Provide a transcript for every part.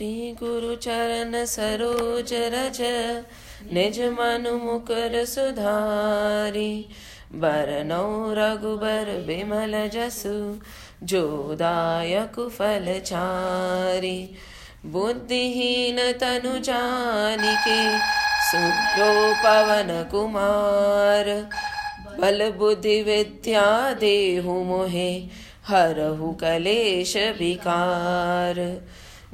श्री गुरु चरण सरोज रज, निज मनु मुकर सुधारी। बरनौ रघुबर बिमल जसु जोदायक फल चारी। बुद्धिहीन तनु जानिके सुनो पवन कुमार। बल बुद्धि विद्या देहु मोहे, हरहु कलेश विकार।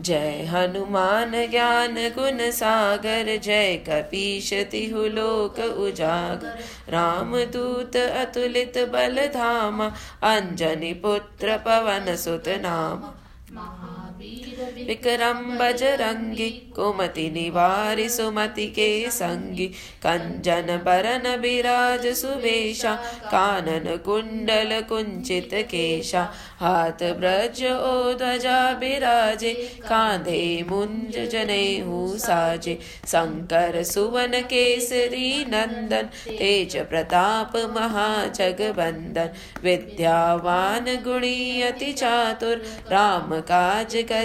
जय हनुमान ज्ञान गुण सागर, जय कपीश तिहु लोक उजागर। राम दूत अतुलित बल धामा अंजनी पुत्र पवन सुत नाम। विक्रम बजरंगी कुमति निवारि सुमति के संगी कंजन बरन बिराज सुवेशा कानन कुंडल कुंचित केशा हाथ ब्रज ओ ध्वजा बिराजे कांधे मुंज जने साजे शंकर सुवन केसरी नंदन तेज प्रताप महाजगबंदन विद्यावान गुणी अति चातुर राम काज करिबे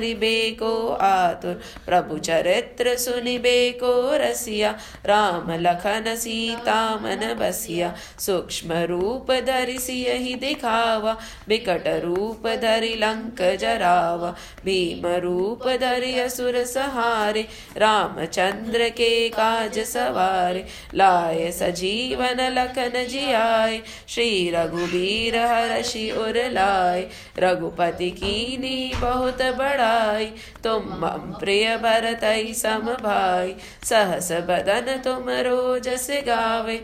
को आतुर। प्रभु चरित्र सुनिबे को रसिया। राम लखन सीता मन बसिया। सूक्ष्म रूप धरि सियहि दिखावा। बिकट रूप धरि लंक जरावा। भीम रूप धरि असुर सहारे। रामचंद्र के काज सवारे। लाय सजीवन लखन जियाय श्री रघुबीर हरषि उर लाय रघुपति कीनी बहुत बड़ाई तुम मम प्रिय भरत सम भाई सहस बदन तुम रोजस गावे।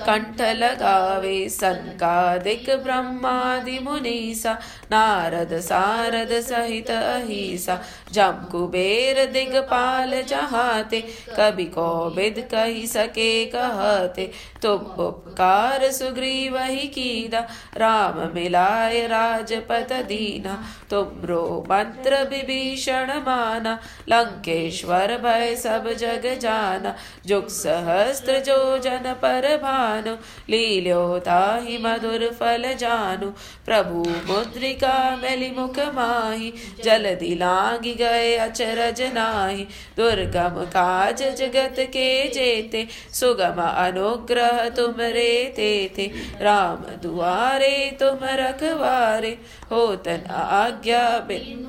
कंठ लगावे सनकादिक ब्रह्मादि मुनीसा, नारद सारद सहित अहिसा जम कुबेर दिगपाल जहाते कभी कोविद कही सके कहते, तुम उपकार सुग्रीव ही कीना राम मिलाए राजपत दीना तुमरो मंत्र विभीषण माना, लंकेश्वर भय सब जग जाना, जुग सहस्त्र जो जन पर भानु लील्यो ताहि मधुर फल जानु। प्रभु मुद्रिका मेलि मुख माहि जल्दी लागी गए अचरज नाही। दुर्गम काज जगत के जेते, सुगम अनुग्रह तुम रे ते थे। राम दुआरे तुम रखवारे, होतन आज्ञा बिन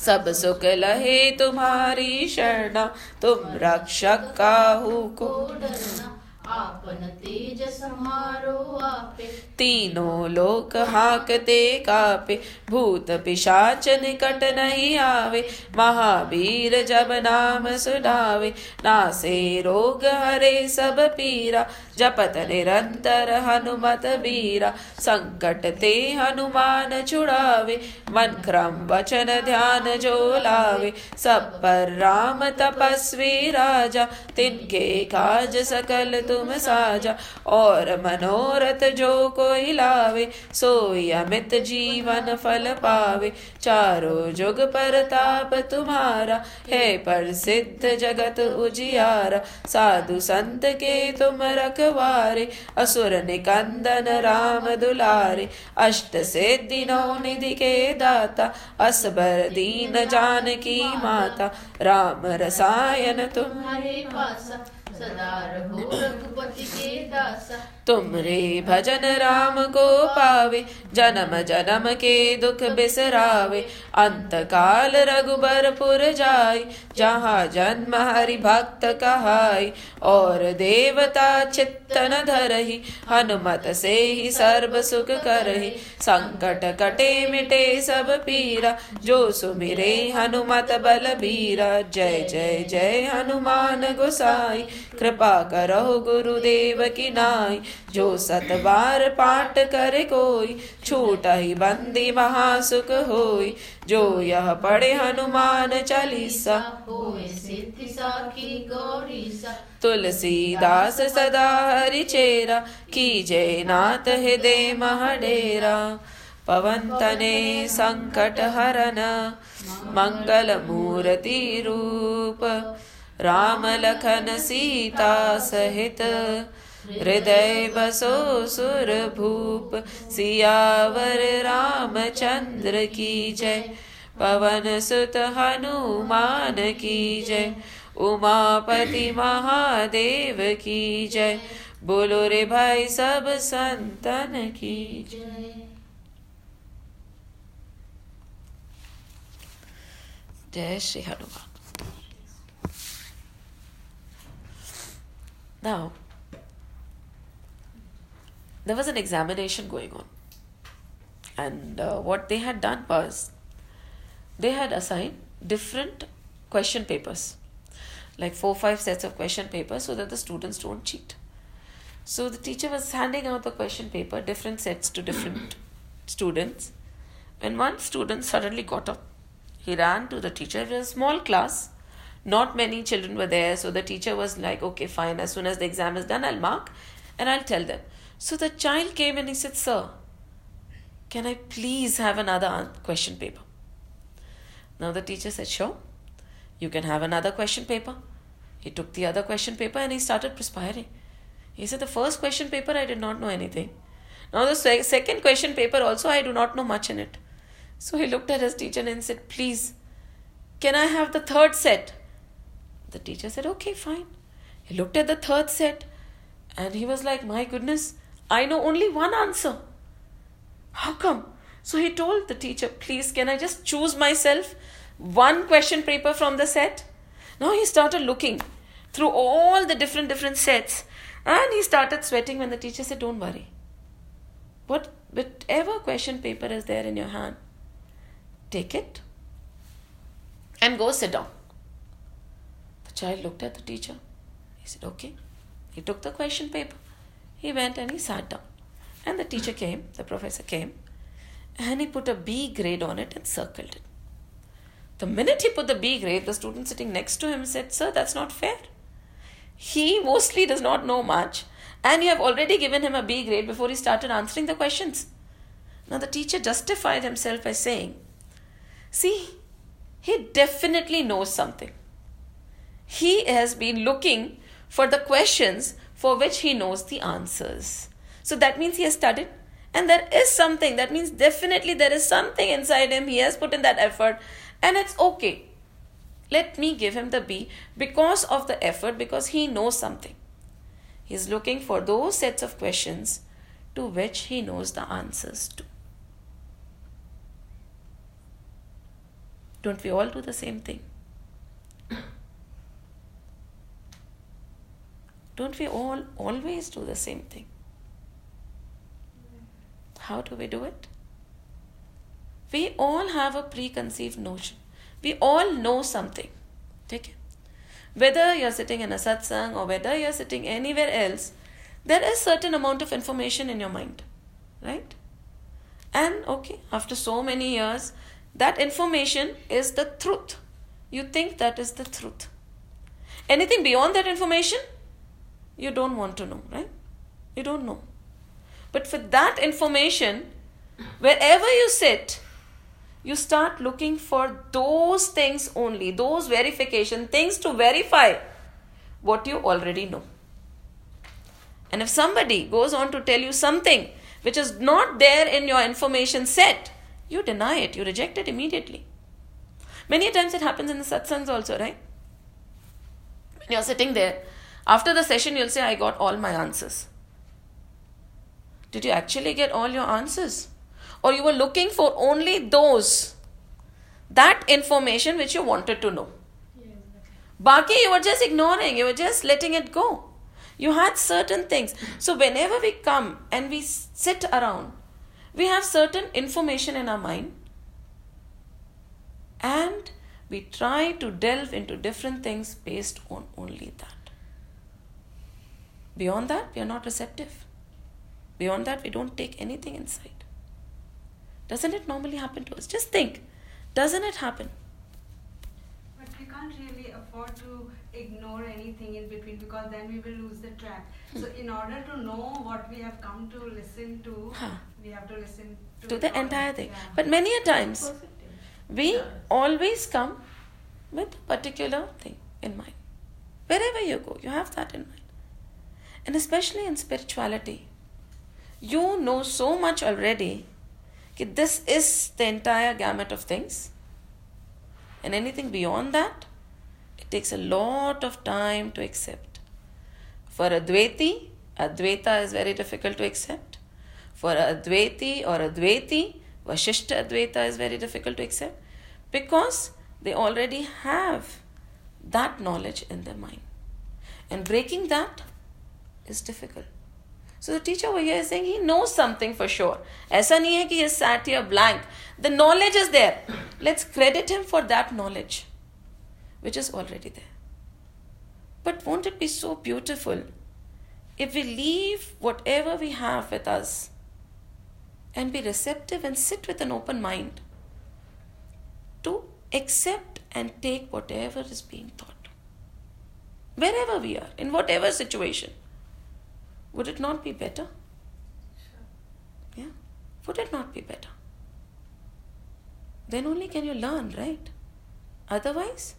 सब सुख लहे तुम्हारी शरणा तुम रक्षक काहू को तीनों लोक हाकते कापे, भूत पिशाच निकट नहीं आवे। महावीर जब नाम सुनावे नासे रोग हरे सब पीरा। जपत निरंतर हनुमत बीरा संकट ते हनुमान छुड़ावे। मन क्रम वचन ध्यान जो लावे, सब पर राम तपस्वी राजा। तिनके काज सकल तुम साजा और मनोरथ जो कोई लावे, सोई अमित जीवन फल पावे। चारों जुग परताप तुम्हारा, है प्रसिद्ध जगत उजियारा। साधु संत के तुम रखवारे, असुर निकंदन राम दुलारे। अष्ट सिद्धि नौ निधि के दाता, असबर दीन जानकी माता। राम रसायन तुम तुम्हारे पासा। तुम रे भजन राम को पावे, जन्म जन्म के दुख बिसरावे। अंत काल रघुबरपुर जाय जहाँ जन्म हरि भक्त कहाय और देवता चित्तन धरहि, हनुमत से ही सर्व सुख करहि। संकट कटे मिटे सब पीरा, जो सुमिरे हनुमत बल बीरा जय जय जय हनुमान गोसाई। कृपा करो गुरुदेव की नाई। जो सतबार पाठ करे कोई छूट ही बंदी महासुख होई। जो यह पढ़े हनुमान चालीसा तुलसीदास सदा हरि चेरा की जय नाथ हृदय महडेरा। पवन तने संकट राम लखन सीता सहित हृदय बसो सुर भूप सियावर रामचंद्र की जय। पवन सुत हनुमान की जय, उमापति महादेव की जय। बोलो रे भाई सब संतन की जय। जय Shri Hanuman. Now, there was an examination going on, and uh, what they had done was they had assigned different question papers, like four five sets of question papers, so that the students don't cheat. So the teacher was handing out the question paper, different sets to different students. When one student suddenly got up, he ran to the teacher. It was a small class, not many children were there, so the teacher was like, okay, fine, as soon as the exam is done, I'll mark and I'll tell them. So the child came and he said, Sir, can I please have another question paper? Now the teacher said, Sure, you can have another question paper. He took the other question paper and he started perspiring. He said, The first question paper, I did not know anything. Now, the se- second question paper, also, I do not know much in it. So he looked at his teacher and said, Please, can I have the third set? The teacher said, Okay, fine. He looked at the third set and he was like, My goodness, I know only one answer. How come? So he told the teacher, Please, can I just choose myself one question paper from the set? Now he started looking through all the different different sets and he started sweating when the teacher said, Don't worry. What whatever question paper is there in your hand, take it and go sit down. Child looked at the teacher. He said, Okay. He took the question paper. He went and he sat down. And the teacher came, the professor came, and he put a B grade on it and circled it. The minute he put the B grade, the student sitting next to him said, Sir, that's not fair. He mostly does not know much, and you have already given him a B grade before he started answering the questions. Now, the teacher justified himself by saying, See, he definitely knows something. He has been looking for the questions for which he knows the answers. So that means he has studied. And there is something. That means definitely there is something inside him. He has put in that effort. And it's okay. Let me give him the B because of the effort, because he knows something. He is looking for those sets of questions to which he knows the answers to. Don't we all do the same thing? Don't we all always do the same thing? How do we do it? We all have a preconceived notion. We all know something. Take it. Whether you're sitting in a satsang or whether you're sitting anywhere else, there is certain amount of information in your mind. Right? And okay, after so many years, that information is the truth. You think that is the truth. Anything beyond that information, you don't want to know, right? You don't know. But for that information, wherever you sit, you start looking for those things only, those verification things to verify what you already know. And if somebody goes on to tell you something which is not there in your information set, you deny it, you reject it immediately. Many times it happens in the satsangs also, right? When you're sitting there, after the session, you'll say, I got all my answers. Did you actually get all your answers? Or you were looking for only those, that information which you wanted to know? Baki, you were just ignoring, you were just letting it go. You had certain things. So, whenever we come and we sit around, we have certain information in our mind and we try to delve into different things based on only that. Beyond that, we are not receptive. Beyond that, we don't take anything inside. Doesn't it normally happen to us? Just think, doesn't it happen? But we can't really afford to ignore anything in between because then we will lose the track. So, hmm. in order to know what we have come to listen to, Huh. we have to listen to, To the all. entire thing. Yeah. But many a times, we always come with a particular thing in mind. Wherever you go, you have that in mind. And especially in spirituality, you know so much already that this is the entire gamut of things. And anything beyond that, it takes a lot of time to accept. For Advaiti, Advaita is very difficult to accept. For Advaiti or Advaiti, Vishishta Advaita is very difficult to accept because they already have that knowledge in their mind. And breaking that is difficult. So the teacher over here is saying he knows something for sure. ऐसा नहीं है कि he sat here blank. The knowledge is there. Let's credit him for that knowledge, which is already there. But won't it be so beautiful if we leave whatever we have with us and be receptive and sit with an open mind to accept and take whatever is being taught? Wherever we are, in whatever situation. Would it not be better? Yeah. Would it not be better? Then only can you learn, right? Otherwise,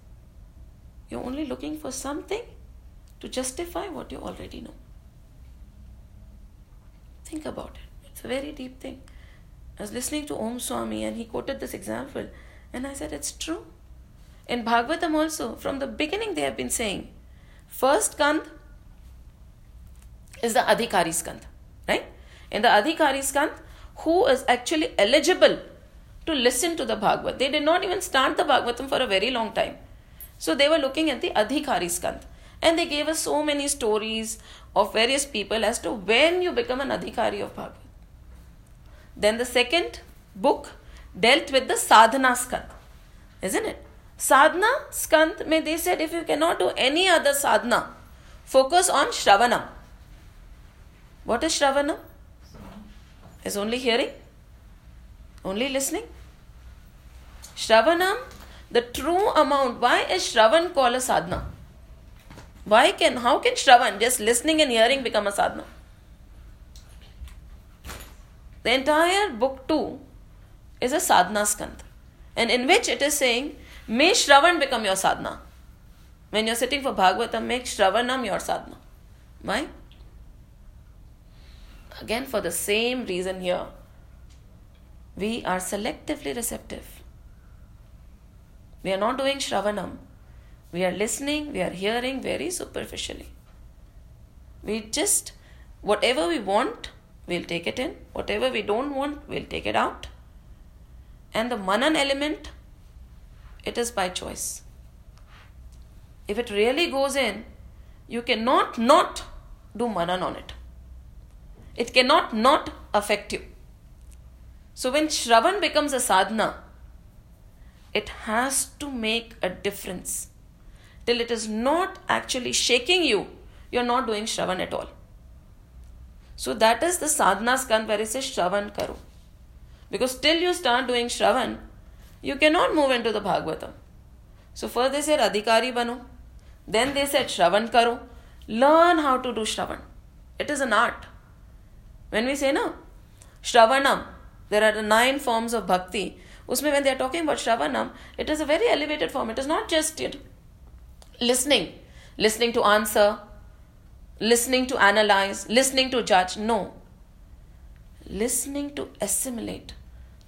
you're only looking for something to justify what you already know. Think about it. It's a very deep thing. I was listening to Om Swami and he quoted this example, and I said, It's true. In Bhagavatam also, from the beginning, they have been saying, first Kand, is the Adhikari Skand, right? In the Adhikari Skand, who is actually eligible to listen to the Bhagavad. They did not even start the Bhagavatam for a very long time. So they were looking at the Adhikari Skand. And they gave us so many stories of various people as to when you become an Adhikari of Bhagavad. Then the second book dealt with the Sadhana Skand, isn't it? Sadhana Skand, may they said if you cannot do any other sadhana, focus on Shravanam. What is Shravana? Is only hearing? Only listening? Shravanam, the true amount. Why is Shravan called a sadhana? Why can, how can Shravan, just listening and hearing, become a sadhana? The entire book 2 is a sadhana skand, and in which it is saying, May Shravan become your sadhana. When you're sitting for Bhagavatam, make Shravanam your sadhana. Why? Again, for the same reason here, we are selectively receptive. We are not doing Shravanam. We are listening, we are hearing very superficially. We just, whatever we want, we'll take it in. Whatever we don't want, we'll take it out. And the Manan element, it is by choice. If it really goes in, you cannot not do Manan on it. It cannot not affect you. So when Shravan becomes a sadhana, it has to make a difference. Till it is not actually shaking you, you're not doing Shravan at all. So that is the sadhana skand where it says Shravan Karo. Because till you start doing Shravan, you cannot move into the Bhagavatam. So first they said Adhikari Bano. Then they said Shravan Karo. Learn how to do Shravan. It is an art. When we say no, Shravanam, there are the nine forms of bhakti. Usme when they are talking about Shravanam, it is a very elevated form. It is not just know, listening, listening to answer, listening to analyze, listening to judge. No. Listening to assimilate,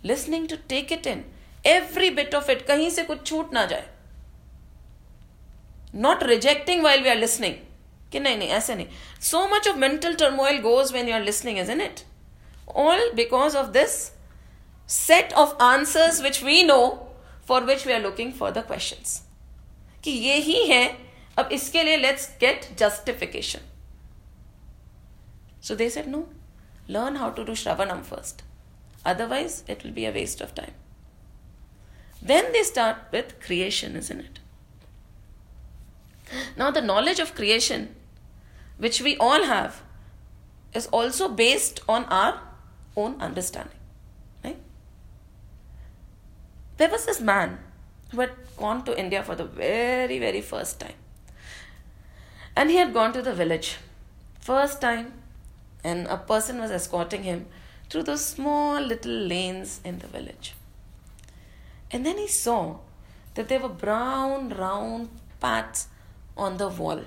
listening to take it in. Every bit of it, कहीं से कुछ छूट ना जाए. Not rejecting while we are listening. कि नहीं नहीं, ऐसे नहीं। So much of mental turmoil goes when you are listening is in it all because of this set of answers which we know for which we are looking for the question कि ये ही है, अब इसके लिए let's get justification so they said no learn how to do श्रवणम first otherwise, it will be a waste of time. Then they start with creation, isn't it? Now the knowledge of creation which we all have, is also based on our own understanding. Right? There was this man who had gone to India for the very, very first time. And he had gone to the village. First time, and a person was escorting him through those small little lanes in the village. And then he saw that there were brown, round paths on the wall.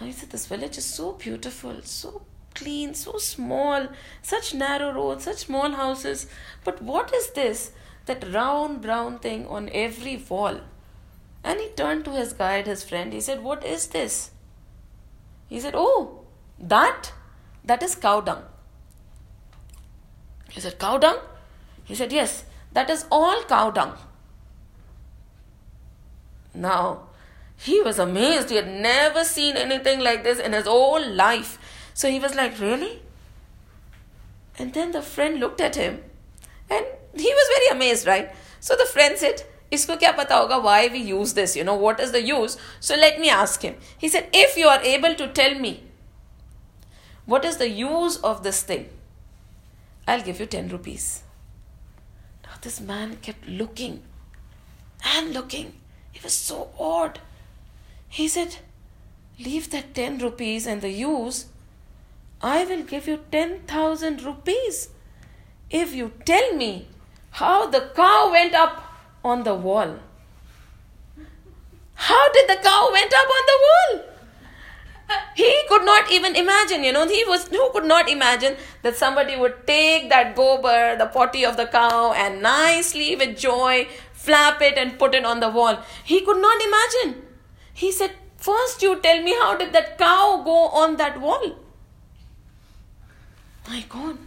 I said, This village is so beautiful, so clean, so small, such narrow roads, such small houses. But what is this? that round brown thing on every wall. And he turned to his guide, his friend. He said, What is this? He said, Oh, that? That is cow dung. He said, Cow dung? He said, Yes, that is all cow dung. Now, he was amazed. He had never seen anything like this in his whole life. So he was like, Really? And then the friend looked at him and he was very amazed, right? So the friend said, Isko kya pata why we use this? You know, what is the use? So let me ask him. He said, If you are able to tell me what is the use of this thing, I'll give you 10 rupees. Now this man kept looking and looking. He was so odd. He said, Leave that 10 rupees and the use. I will give you 10,000 rupees if you tell me how the cow went up on the wall. How did the cow went up on the wall? He could not even imagine, you know, he was who could not imagine that somebody would take that gobar, the potty of the cow, and nicely with joy flap it and put it on the wall. He could not imagine. He said, First, you tell me how did that cow go on that wall? My God.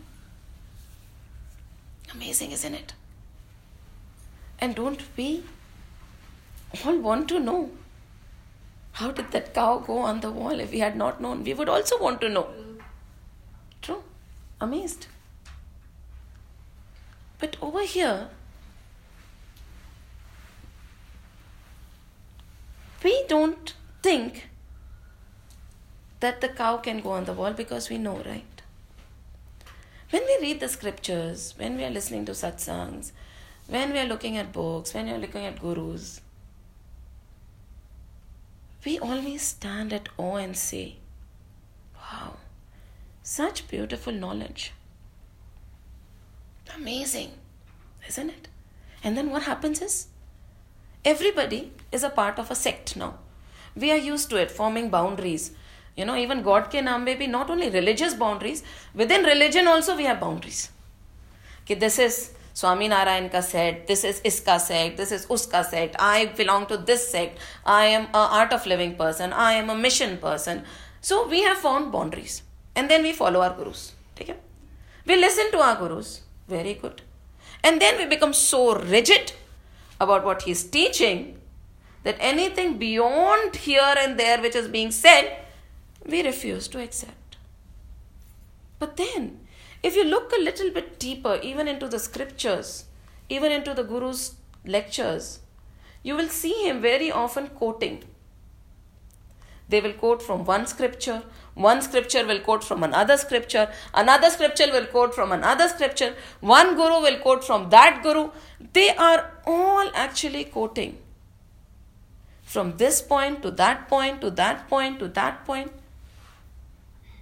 Amazing, isn't it? And don't we all want to know? How did that cow go on the wall? If we had not known, we would also want to know. True. Amazed. But over here, we don't think that the cow can go on the wall because we know, right? When we read the scriptures, when we are listening to satsangs, when we are looking at books, when we are looking at gurus, we always stand at awe and say, Wow, such beautiful knowledge. Amazing, isn't it? And then what happens is, everybody is a part of a sect now. We are used to it, forming boundaries. You know, even God ke naam may be not only religious boundaries, within religion also we have boundaries. Okay, this is Swami Narayan ka sect, this is iska sect, this is uska sect, I belong to this sect, I am a art of living person, I am a mission person. So we have found boundaries and then we follow our gurus. Okay? We listen to our gurus. Very good. And then we become so rigid about what he's teaching that anything beyond here and there which is being said, we refuse to accept. But then if you look a little bit deeper, even into the scriptures, even into the Guru's lectures, you will see him very often quoting. They will quote from one scripture, one scripture will quote from another scripture, another scripture will quote from another scripture, one guru will quote from that guru. They are all actually quoting from this point to that point to that point to that point.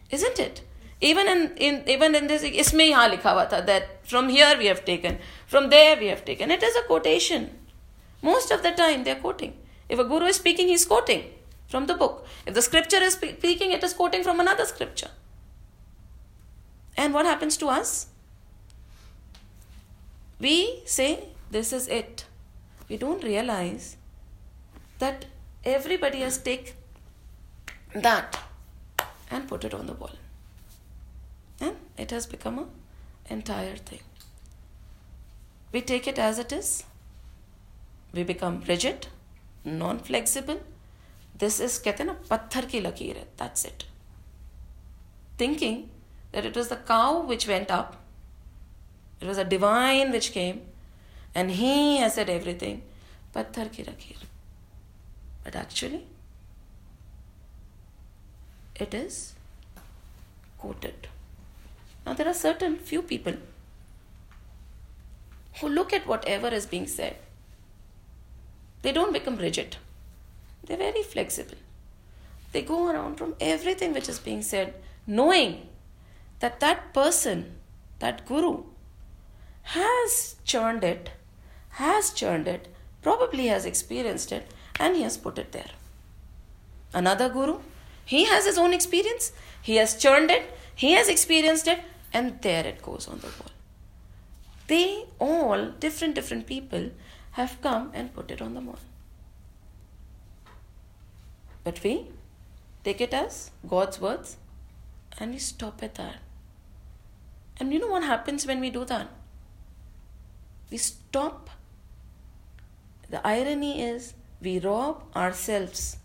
Isn't it? even in, in even in this isme yahan likha that from here we have taken from there we have taken it is a quotation most of the time they are quoting if a guru is speaking he is quoting from the book if the scripture is speaking it is quoting from another scripture and what happens to us we say this is it we don't realize that everybody has taken that and put it on the wall and it has become an entire thing. We take it as it is. We become rigid, non flexible. This is कहते ना पत्थर की लकीर है that's it. Thinking that it was the cow which went up, it was a divine which came, and he has said everything. पत्थर की लकीर. But actually, it is quoted. Now, there are certain few people who look at whatever is being said. They don't become rigid, they're very flexible. They go around from everything which is being said, knowing that that person, that guru, has churned it, has churned it, probably has experienced it, and he has put it there. Another guru, he has his own experience, he has churned it, he has experienced it, and there it goes on the wall. They all, different, different people, have come and put it on the wall. But we take it as God's words and we stop at that. And you know what happens when we do that? We stop. The irony is we rob ourselves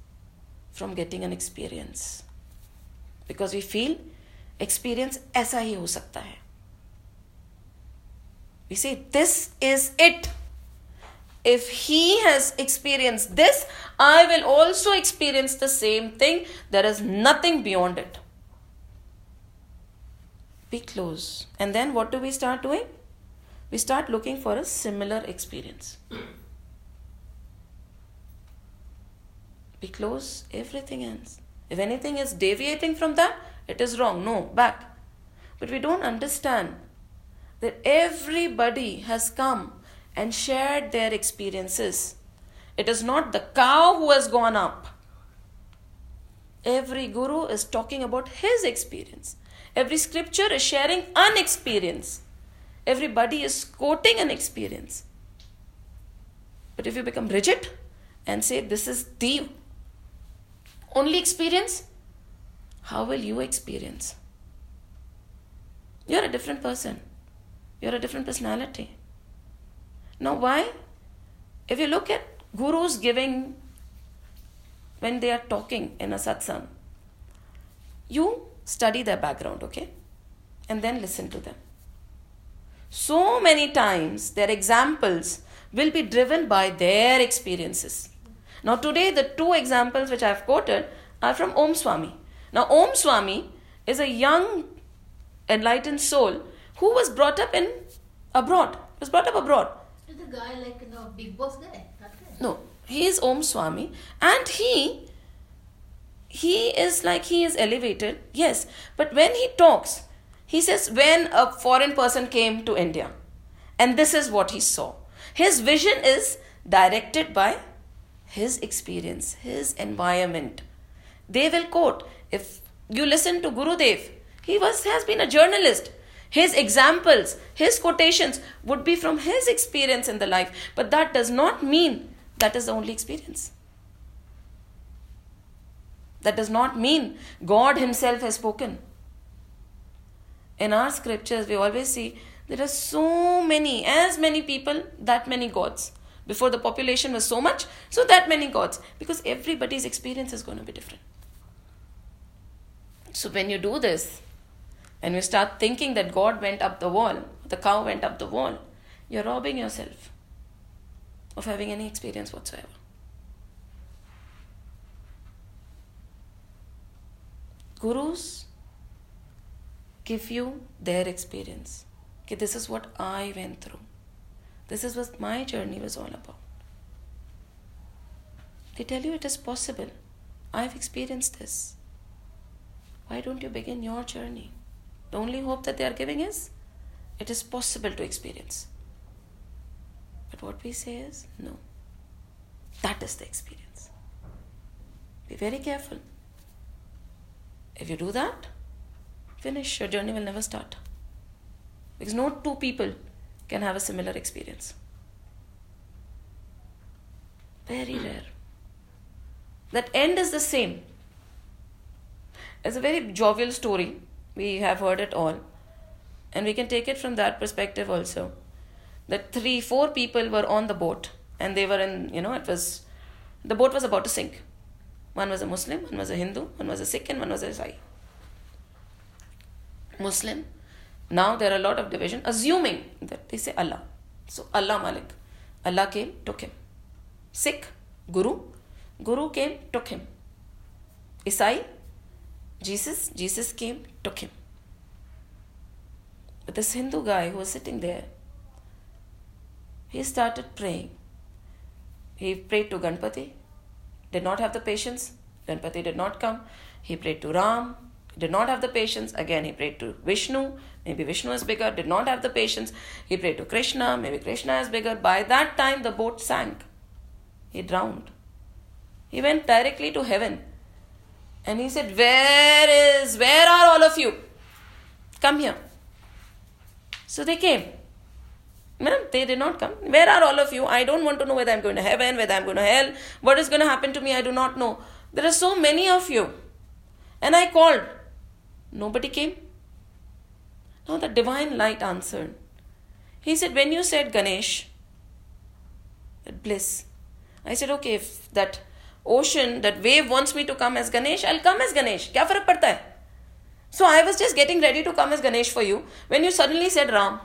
from getting an experience. Because we feel experience ऐसा ही हो सकता है. We say this is it. If he has experienced this, I will also experience the same thing. There is nothing beyond it. We close. And then what do we start doing? We start looking for a similar experience. We close everything else. If anything is deviating from that, it is wrong. No, back. But we don't understand that everybody has come and shared their experiences. It is not the cow who has gone up. Every guru is talking about his experience. Every scripture is sharing an experience. Everybody is quoting an experience. But if you become rigid and say this is the only experience, how will you experience? You're a different person. You're a different personality. Now, why? If you look at gurus giving when they are talking in a satsang, you study their background, okay? And then listen to them. So many times, their examples will be driven by their experiences. Now, today, the two examples which I have quoted are from Om Swami. Now, Om Swami is a young enlightened soul who was brought up in abroad. Was brought up abroad. Guy like you know, big boss guy? No, he is Om Swami, and he he is like he is elevated. Yes, but when he talks, he says when a foreign person came to India, and this is what he saw. His vision is directed by his experience, his environment. They will quote if you listen to Gurudev, he was has been a journalist. His examples, his quotations would be from his experience in the life, but that does not mean that is the only experience. That does not mean God Himself has spoken. In our scriptures, we always see there are so many, as many people, that many gods. Before the population was so much, so that many gods. Because everybody's experience is going to be different. So when you do this, and you start thinking that God went up the wall, the cow went up the wall, you're robbing yourself of having any experience whatsoever. Gurus give you their experience. Okay, this is what I went through. This is what my journey was all about. They tell you it is possible. I've experienced this. Why don't you begin your journey? The only hope that they are giving is it is possible to experience. But what we say is no. That is the experience. Be very careful. If you do that, finish. Your journey will never start. Because no two people can have a similar experience. Very hmm. rare. That end is the same. It's a very jovial story. We have heard it all. And we can take it from that perspective also. That three, four people were on the boat and they were in, you know, it was, the boat was about to sink. One was a Muslim, one was a Hindu, one was a Sikh, and one was a Isai. Muslim. Now there are a lot of division, assuming that they say Allah. So Allah Malik. Allah came, took him. Sikh, Guru. Guru came, took him. Isai, Jesus, Jesus came, took him. But this Hindu guy who was sitting there, he started praying. He prayed to Ganpati, did not have the patience. Ganpati did not come. He prayed to Ram, did not have the patience. Again, he prayed to Vishnu. Maybe Vishnu is bigger, did not have the patience. He prayed to Krishna. Maybe Krishna is bigger. By that time, the boat sank. He drowned. He went directly to heaven. And he said, Where is, where are all of you? Come here. So they came. Ma'am, they did not come. Where are all of you? I don't want to know whether I'm going to heaven, whether I'm going to hell. What is going to happen to me? I do not know. There are so many of you. And I called. Nobody came. Now the divine light answered. He said, When you said Ganesh, bliss, I said, Okay, if that ocean that wave wants me to come as Ganesh, I'll come as Ganesh. क्या फ़र्क पड़ता है? So I was just getting ready to come as Ganesh for you when you suddenly said Ram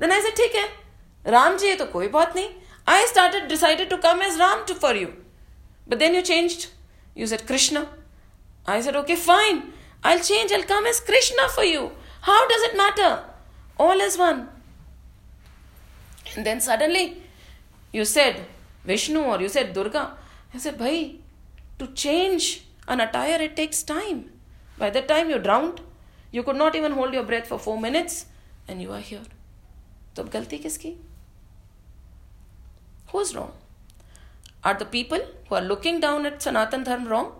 then I said ठीक है राम जी ये तो कोई बात नहीं. I started decided to come as Ram too for you but then you changed you said Krishna I said okay fine I change I come as Krishna for you how does it matter all is one and then suddenly you said Vishnu और you said Durga I said, Bhai, to change an attire, it takes time. By the time you drowned, you could not even hold your breath for four minutes, and you are here. तो अब गलती किसकी Who's wrong? Are the people who are looking down at Sanatan Dharma wrong?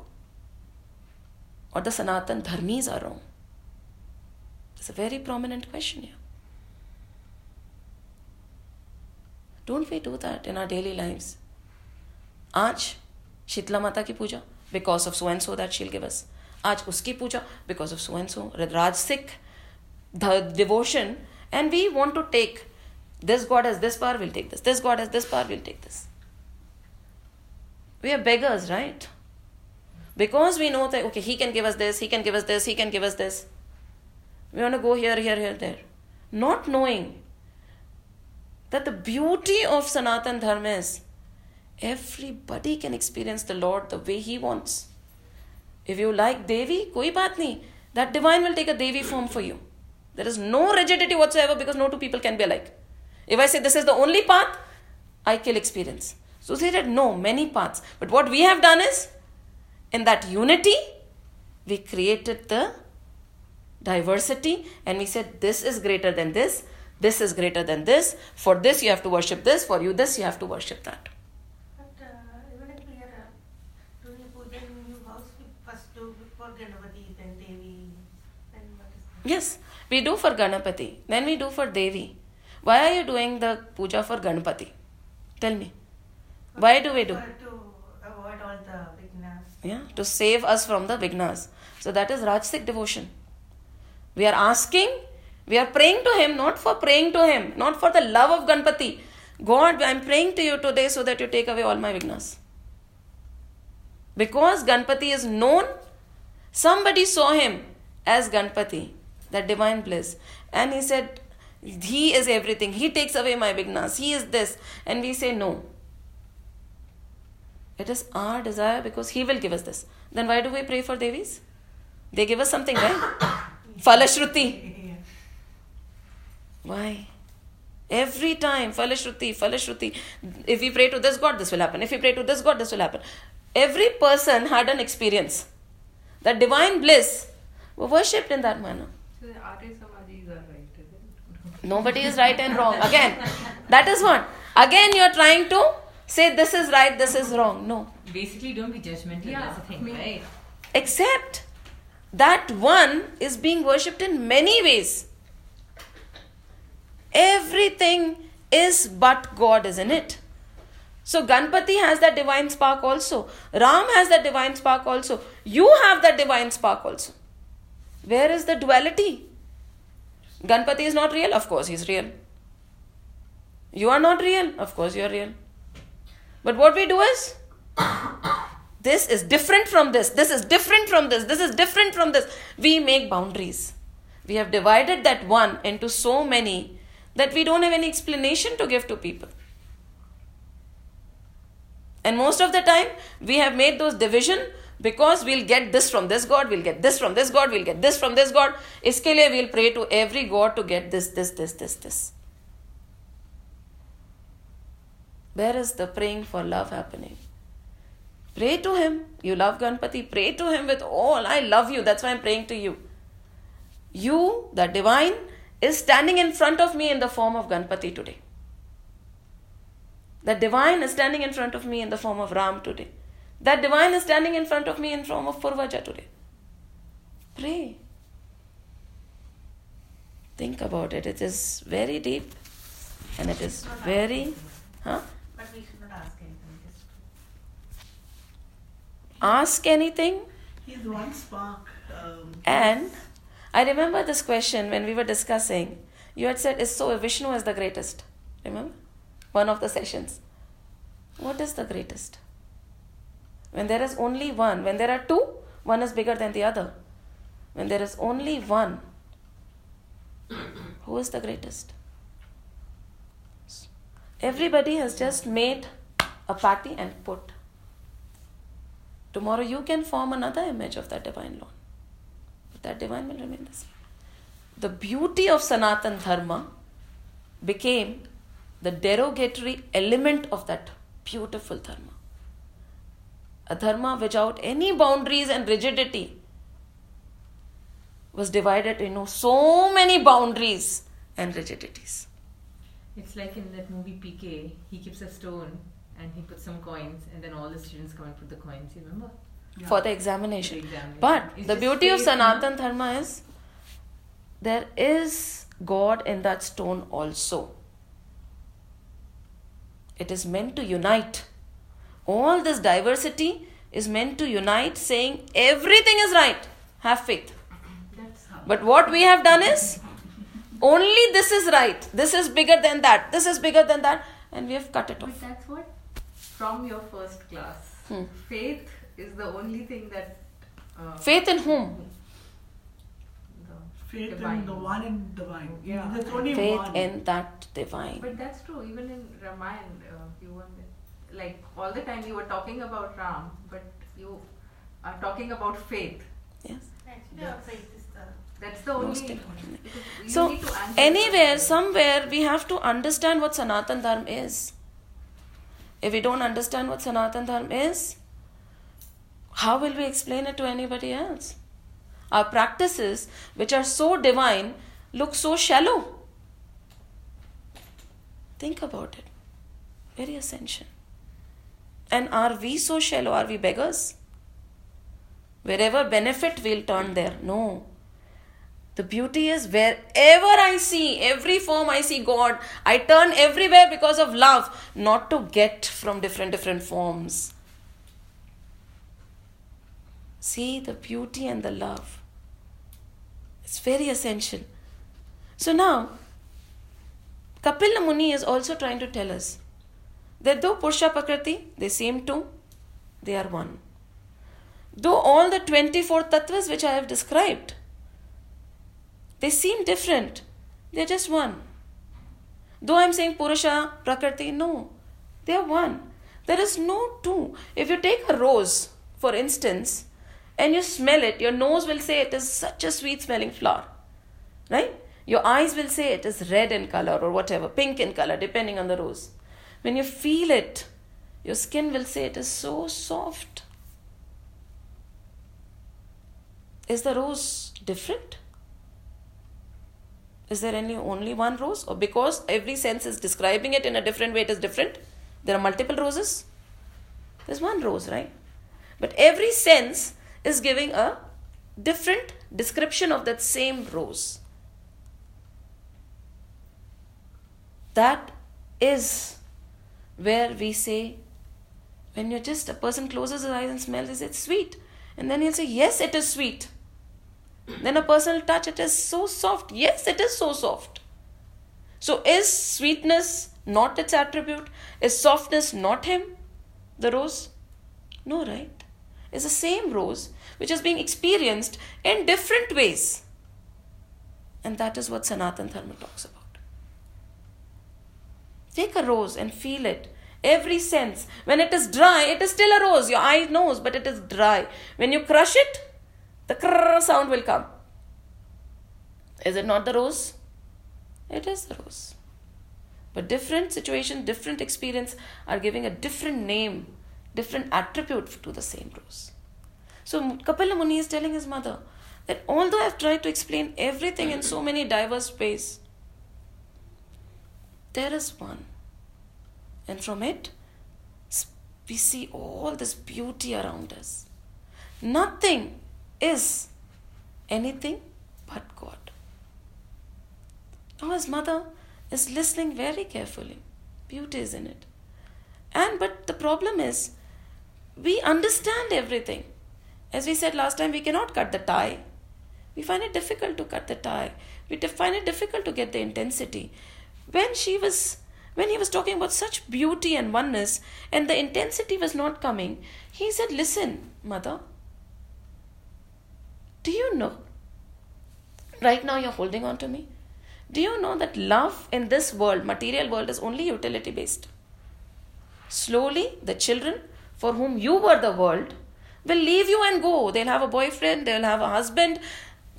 Or the Sanatan Dharmis are wrong? It's a very prominent question here. Don't we do that in our daily lives? आज शीतला माता की पूजा because of so and that she'll give us आज उसकी पूजा because of so and so रिदराज seek the devotion and we want to take this God as this par will take this this God as this par will take this we are beggars right because we know that okay he can give us this he can give us this he can give us this we want go here here here there not knowing that the beauty of Sanatan Dharma is everybody can experience the lord the way he wants if you like devi koi baat nahi that divine will take a devi form for you there is no rigidity whatsoever because no two people can be alike. If I say this is the only path, I kill experience. So they said no, many paths. But what we have done is, in that unity, we created the diversity and we said this is greater than this, this is greater than this. For this you have to worship this, for you this you have to worship that. But uh, even if we are uh, doing puja in new house, we first do for Ganapati, then Devi, then what is Yes, we do for Ganapati, then we do for Devi. Why are you doing the puja for Ganapati? Tell me. Why do we do? To avoid all the vignas. Yeah, to save us from the vignas. So that is Rajasic devotion. We are asking, we are praying to Him, not for praying to Him, not for the love of Ganpati. God, I am praying to you today so that you take away all my vignas. Because Ganpati is known, somebody saw him as Ganpati, that divine bliss, and he said, He is everything, He takes away my vignas, He is this. And we say, No. It is our desire because He will give us this. Then why do we pray for Devis? They give us something, right? Falashruti. Why? Every time, Falashruti, Falashruti. If we pray to this God, this will happen. If we pray to this God, this will happen. Every person had an experience. That divine bliss were worshipped in that manner. So the Arya Samajis are right, is? Nobody is right and wrong. Again, that is what. Again, you are trying to say this is right, this is wrong. No. Basically, don't be judgmental. Yeah, That's the thing, me- right? Except that one is being worshipped in many ways. Everything is but God, isn't it? So Ganpati has that divine spark also. Ram has that divine spark also. You have that divine spark also. Where is the duality? Ganpati is not real? Of course, he's real. You are not real? Of course, you are real. But what we do is, this is different from this, this is different from this, this is different from this. We make boundaries. We have divided that one into so many that we don't have any explanation to give to people. And most of the time, we have made those division because we'll get this from this God, we'll get this from this God, we'll get this from this God. इसके लिए we'll pray to every God to get this, this, this, this, this. Where is the praying for love happening? Pray to Him. You love Ganpati. Pray to Him with all. I love you. That's why I'm praying to you. You, the divine, is standing in front of me in the form of Ganpati today. The divine is standing in front of me in the form of Ram today. That divine is standing in front of me in form of Purvaja today. Pray. Think about it. It is very deep. And it is very. Huh? But we should not ask anything. Just Ask anything. He's one spark. Um, And I remember this question when we were discussing. You had said, Is so Vishnu is the greatest? Remember? One of the sessions. What is the greatest? When there is only one, when there are two, one is bigger than the other. When there is only one, who is the greatest? Everybody has just made a party and put. Tomorrow you can form another image of that divine law. But that divine will remain the same. The beauty of Sanatan Dharma became the derogatory element of that beautiful Dharma. A Dharma without any boundaries and rigidity was divided into so many boundaries and rigidities. It's like in that movie PK, he keeps a stone and he puts some coins, and then all the students come and put the coins. You remember? for the examination. The examination. But It's the beauty of faith, Sanatan Dharma is there is God in that stone also. It is meant to unite. All this diversity is meant to unite, saying everything is right. Have faith. But what we have done is only this is right. This is bigger than that. This is bigger than that. And we have cut it off. But that's what, from your first class, Hmm. faith is the only thing that. Uh, Faith in whom? faith divine. in the one in divine. Yeah. There's only Faith one. in that divine. But that's true. Even in Ramayana, uh, you were like all the time you were talking about Ram, but you are talking about faith. Yes. Actually, our faith is the That's the Most only. important. So, need to answer anywhere, somewhere, we have to understand what Sanatan Dharma is. If we don't understand what Sanatan Dharma is, how will we explain it to anybody else? Our practices, which are so divine, look so shallow. Think about it. Very essential. And are we so shallow? Are we beggars? Wherever benefit, we'll turn there. No. The beauty is wherever I see, every form I see God, I turn everywhere because of love, not to get from different different forms. See the beauty and the love. It's very essential. So now, Kapila Muni is also trying to tell us that though Purusha Prakriti, they seem two, they are one. Though all the 24 tattvas which I have described, they seem different. They're just one. Though I'm saying Purusha, Prakriti, no. They are one. There is no two. If you take a rose, for instance, and you smell it, your nose will say it is such a sweet smelling flower. Right? Your eyes will say it is red in color or whatever, pink in color, depending on the rose. When you feel it, your skin will say it is so soft. Is the rose different? Is there any only one rose? Or because every sense is describing it in a different way, it is different? There are multiple roses? There's one rose, right? But every sense is giving a different description of that same rose. That is where we say, when you're just a person closes his eyes and smells, is it sweet? And then he'll say, Yes, it is sweet. Then a person will touch it is so soft. Yes, it is so soft. So is sweetness not its attribute? Is softness not him? The rose? No, right? It's the same rose which is being experienced in different ways. And that is what Sanatan Dharma talks about. Take a rose and feel it. Every sense. When it is dry, it is still a rose. Your eye knows, but it is dry. When you crush it, the crrr sound will come. Is it not the rose? It is the rose. But different situation, different experience are giving a different name, different attribute to the same rose. So Kapila Muni is telling his mother that although I've tried to explain everything in so many diverse ways, there is one. And from it, we see all this beauty around us. Nothing is anything but God. Now, his mother is listening very carefully. Beauty is in it. And but the problem is, we understand everything. As we said last time, we cannot cut the tie. We find it difficult to cut the tie. We find it difficult to get the intensity. When she was, when he was talking about such beauty and oneness, and the intensity was not coming, he said, "Listen, mother. Do you know? Right now, you're holding on to me. Do you know that love in this world, material world, is only utility based? Slowly, the children for whom you were the world will leave you and go. They'll have a boyfriend, they'll have a husband.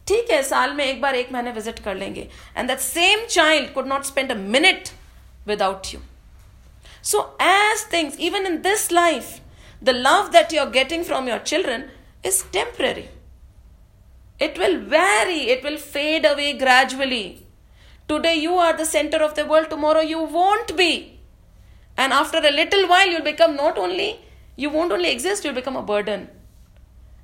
ठीक है, साल में एक बार एक महीने visit कर लेंगे। And that same child could not spend a minute without you so as things even in this life the love that you are getting from your children is temporary it will very it will fade away gradually today you are the centre of the world tomorrow you won't be and after a little while you'll become not only you won't only exist you'll become a burden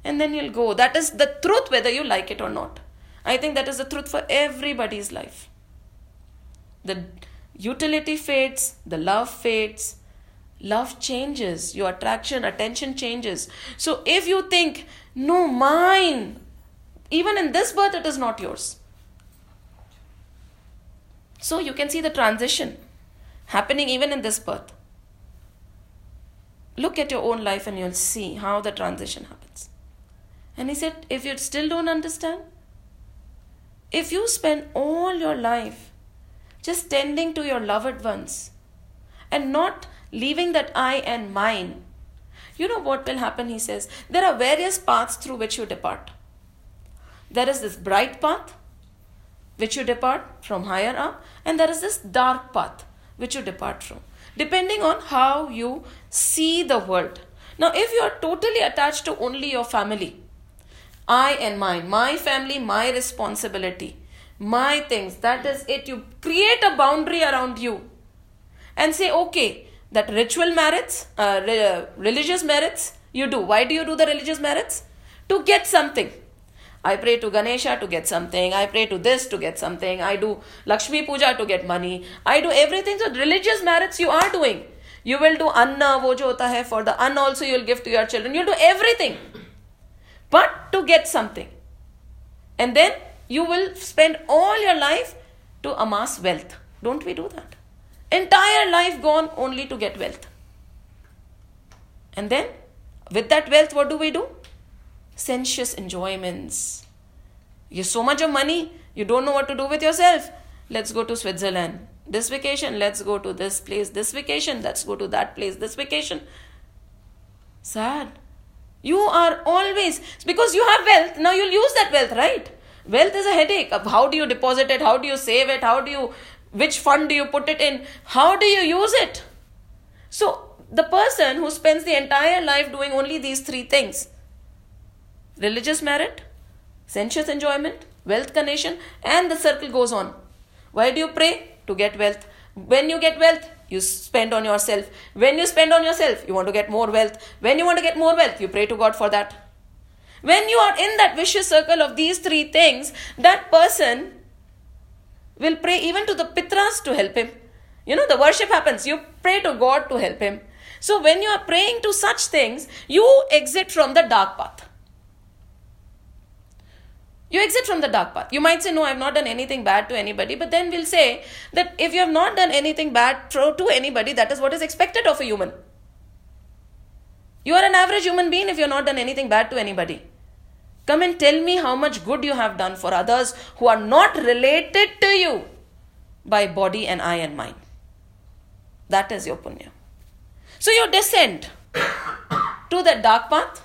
And then you'll go. That is the truth, whether you like it or not. I think that is the truth for everybody's life. The utility fades, the love fades, love changes, your attraction, attention changes. So if you think, no, mine, even in this birth, it is not yours. So you can see the transition happening even in this birth. Look at your own life and you'll see how the transition happens. And he said, if you still don't understand, if you spend all your life just tending to your loved ones and not leaving that I and mine, you know what will happen? He says, there are various paths through which you depart. There is this bright path which you depart from higher up, and there is this dark path which you depart from, depending on how you see the world. Now, if you are totally attached to only your family, I and mine, my family, my responsibility, my things, that is it. You create a boundary around you and say, okay, that ritual merits, uh, re- religious merits, you do. Why do you do the religious merits? To get something. I pray to Ganesha to get something. I pray to this to get something. I do Lakshmi Puja to get money. I do everything. So religious merits you are doing. You will do anna, wo jo hota hai. For the anna also you will give to your children. You'll do everything. But to get something. And then you will spend all your life to amass wealth. Don't we do that? Entire life gone only to get wealth. And then with that wealth, what do we do? sensuous enjoyments. You so much of money, you don't know what to do with yourself. Let's go to Switzerland. This vacation, let's go to this place. This vacation, let's go to that place. This vacation. Sad. You are always, because you have wealth, now you'll use that wealth, right? Wealth is a headache how do you deposit it, how do you save it, how do you, which fund do you put it in, how do you use it? So, the person who spends the entire life doing only these three things, religious merit, sensuous enjoyment, wealth connection, and the circle goes on. Why do you pray? To get wealth. When you get wealth, you spend on yourself. When you spend on yourself, you want to get more wealth. When you want to get more wealth, you pray to God for that. When you are in that vicious circle of these three things, that person will pray even to the pitras to help him. You know, the worship happens. You pray to God to help him. So when you are praying to such things, you exit from the dark path. You exit from the dark path. You might say, No, I've not done anything bad to anybody, but then we'll say that if you have not done anything bad to anybody, that is what is expected of a human. You are an average human being if you have not done anything bad to anybody. Come and tell me how much good you have done for others who are not related to you by body and eye and mind. That is your punya. So you descend to that dark path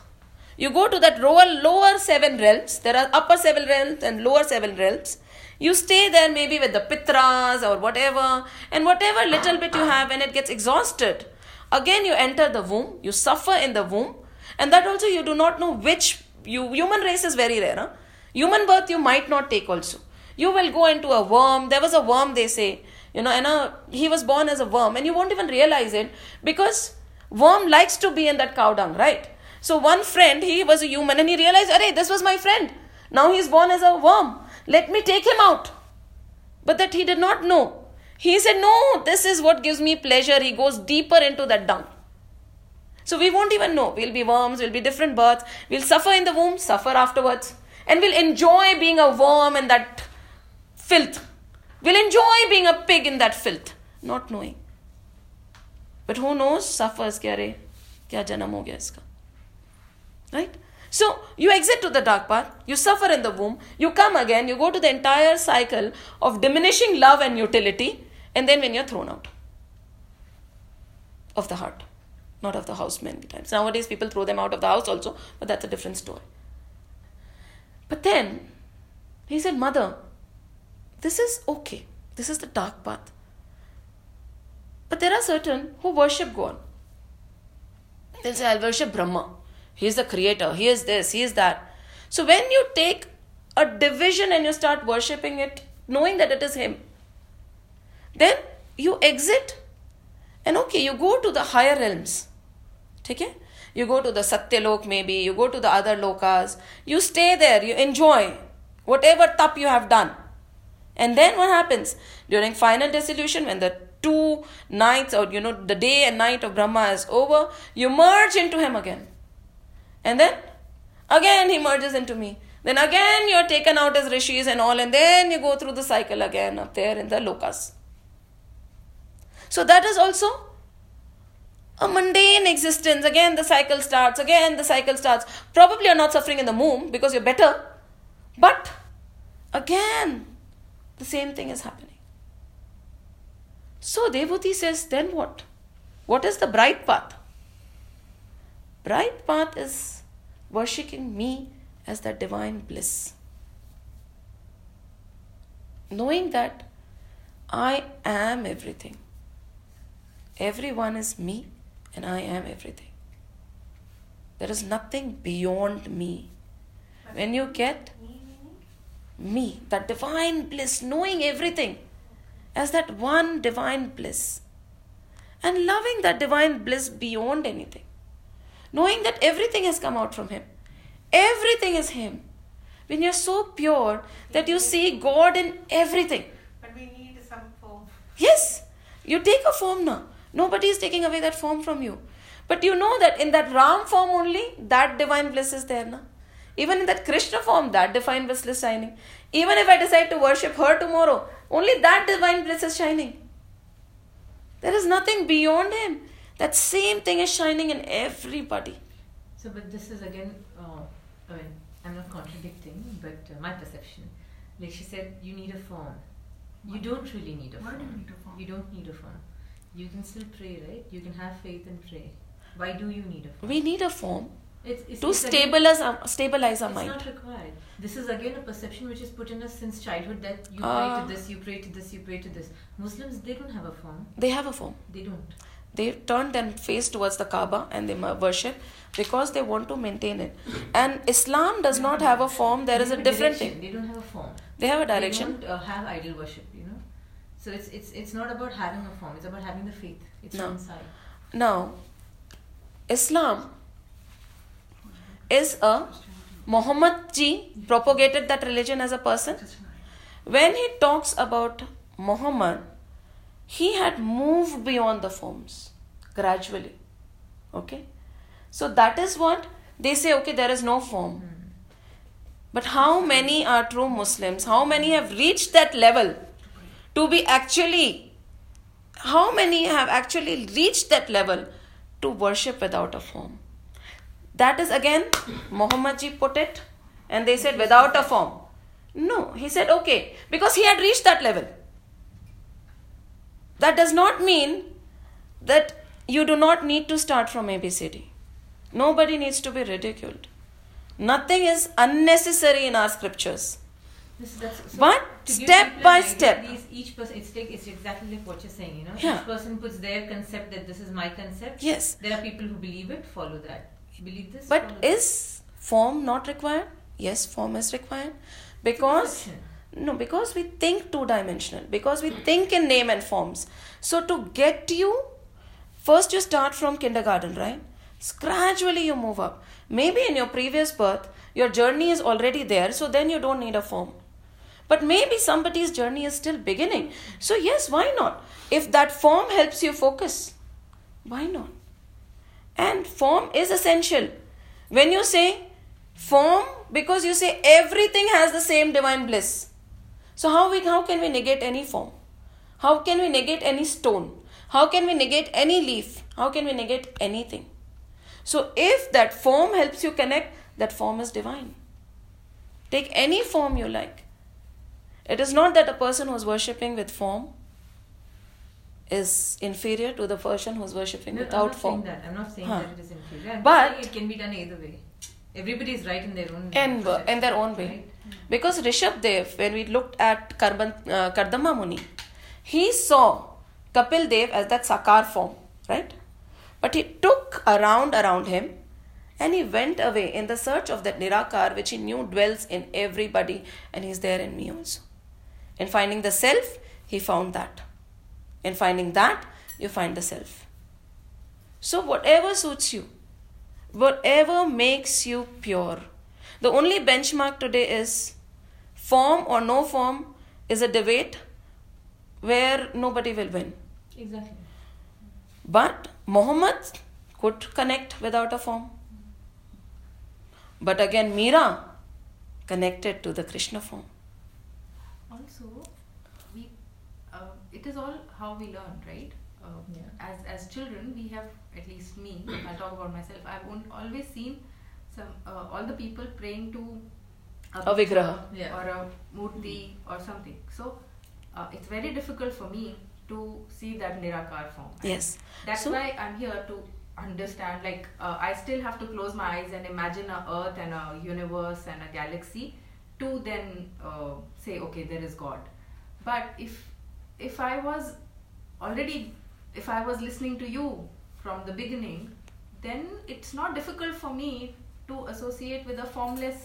you go to that lower, lower seven realms. There are upper seven realms and lower seven realms. You stay there maybe with the pitras or whatever, and whatever little bit you have, when it gets exhausted, again you enter the womb. You suffer in the womb, and that also you do not know which. You human race is very rare. Huh? Human birth you might not take also. You will go into a worm. There was a worm they say, you know, and a, he was born as a worm, and you won't even realize it because worm likes to be in that cow dung, right? So one friend, he was a human and he realized, Array, this was my friend. Now he is born as a worm. Let me take him out. But that he did not know. He said, No, this is what gives me pleasure. He goes deeper into that dung. So we won't even know. We'll be worms, we'll be different births. We'll suffer in the womb, suffer afterwards. And we'll enjoy being a worm in that filth. We'll enjoy being a pig in that filth, not knowing. But who knows? Suffers? Kya janam ho gaya iska? Right? So you exit to the dark path, you suffer in the womb, you come again, you go to the entire cycle of diminishing love and utility, and then when you're thrown out of the heart, not of the house many times. Nowadays people throw them out of the house also, but that's a different story. But then he said, Mother, this is okay. This is the dark path. But there are certain who worship God. They'll say, I'll worship Brahma. He is the creator. He is this. He is that. So when you take a division and you start worshipping it, knowing that it is Him, then you exit and okay, you go to the higher realms. Okay? You go to the Satyalok maybe, you go to the other lokas, you stay there, you enjoy whatever tap you have done. And then what happens? During final dissolution, when the two nights or you know the day and night of Brahma is over, you merge into him again. And then again he merges into me. Then again you're taken out as rishis and all, and then you go through the cycle again up there in the lokas. So that is also a mundane existence. Again the cycle starts, again the cycle starts. Probably you're not suffering in the womb because you're better, but again the same thing is happening. So Devhuti says, then what? What is the bright path? Bright path is worshipping me as the divine bliss. Knowing that I am everything. Everyone is me and I am everything. There is nothing beyond me. When you get Me me, that divine bliss, knowing everything as that one divine bliss, and loving that divine bliss beyond anything, knowing that everything has come out from Him, everything is Him. When you're so pure that you see God in everything, But we need some form. Yes, you take a form now. Nobody is taking away that form from you. But you know that in that Ram form only, that divine bliss is there now. Even in that Krishna form, that divine bliss is shining. Even if I decide to worship her tomorrow, only that divine bliss is shining. There is nothing beyond him. That same thing is shining in everybody. So, but this is again, uh, I mean, I'm not contradicting, but uh, my perception. Like she said, you need a phone. You don't really need a Why form. do you need a form? You don't need a phone. You can still pray, right? You can have faith and pray. Why do you need a phone? We need a phone. It's, it's, to it's again- stabilize our, stabilize our It's mind. It's not required. This is again a perception which is put in us since childhood that you Ah. pray to this, you pray to this, you pray to this. Muslims, they don't have a phone. They have a phone. They don't. They turn their face towards the Kaaba and they worship because they want to maintain it. And Islam does not have a form, There is a different thing. They don't have a form. They have a direction. They don't uh, have idol worship, you know. So it's it's it's not about having a form. It's about having the faith. It's No. inside. Now, Islam is a Muhammad ji propagated that religion as a person. When he talks about Muhammad, he had moved beyond the forms gradually. Okay? So that is what they say, okay, there is no form. But how many are true Muslims? How many have reached that level to be actually, how many have actually reached that level to worship without a form? That is again, Muhammad ji put it, and they said without a form. No, he said okay, because he had reached that level. That does not mean that you do not need to start from ABCD. Nobody needs to be ridiculed. Nothing is unnecessary in our scriptures. So But step by step. Each person, it's, take, it's exactly like what you're saying, you know. Yeah. Each person puts their concept that this is my concept. Yes. There are people who believe it, follow that. Believe this. But is that. form not required? Yes, form is required. Because. No, because we think two dimensional, because we think in name and forms. So to get you, first you start from kindergarten, right? Gradually you move up. Maybe in your previous birth, your journey is already there, so then you don't need a form. But maybe somebody's journey is still beginning. So, yes, why not? If that form helps you focus, why not? And form is essential. When you say form, because you say everything has the same divine bliss. So, how, we, how can we negate any form? How can we negate any stone? How can we negate any leaf? How can we negate anything? So, if that form helps you connect, that form is divine. Take any form you like. It is not that a person who is worshipping with form is inferior to the person who is worshipping No, I'm without not form. saying that. I'm not saying Huh. that it is inferior. I'm But- it can be done either way. Everybody is right in their own In, uh, in their own way. right? Because Rishabh Dev, when we looked at Karban, uh, Kardama Muni, he saw Kapil Dev as that Sakar form, right? But he took around around him and he went away in the search of that Nirakar which he knew dwells in everybody and he's there in me also. In finding the self, he found that. In finding that, you find the self. So, whatever suits you, whatever makes you pure. The only benchmark today is form or no form is a debate where nobody will win. Exactly. But Muhammad could connect without a form. But again, Meera connected to the Krishna form. Also, we uh, it is all how we learn, right? Uh, Yeah. As as children, we have at least me. I'll talk about myself. I've always seen some uh, all the people praying to A picture vigraha. Yeah. or a murti or something. So uh, it's very difficult for me to see that nirakar form. And Yes. That's So- why I'm here to understand. Like uh, I still have to close my eyes and imagine a Earth and a universe and a galaxy to then uh, say, okay, there is God. But if if I was already, if I was listening to you from the beginning, then it's not difficult for me to associate with a formless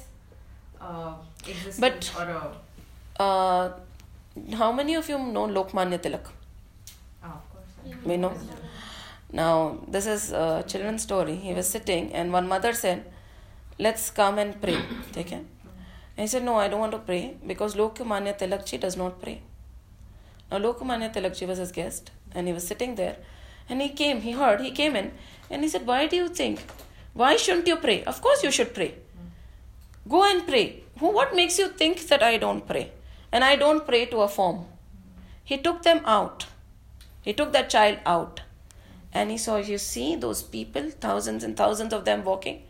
uh, existence But- or a. Uh, how many of you know Lokmanya Tilak? Oh, of course. We know. Now, this is a children's story. He was sitting, and one mother said, Let's come and pray. Okay? And he said, No, I don't want to pray because Lokmanya Tilakji does not pray. Now, Lokmanya Tilakji was his guest, and he was sitting there. And he came, he heard, he came in, and he said, Why do you think? Why shouldn't you pray? Of course, you should pray. Go and pray. What makes you think that I don't pray? And I don't pray to a form. He took them out. He took that child out. And he saw, you see those people, thousands and thousands of them walking?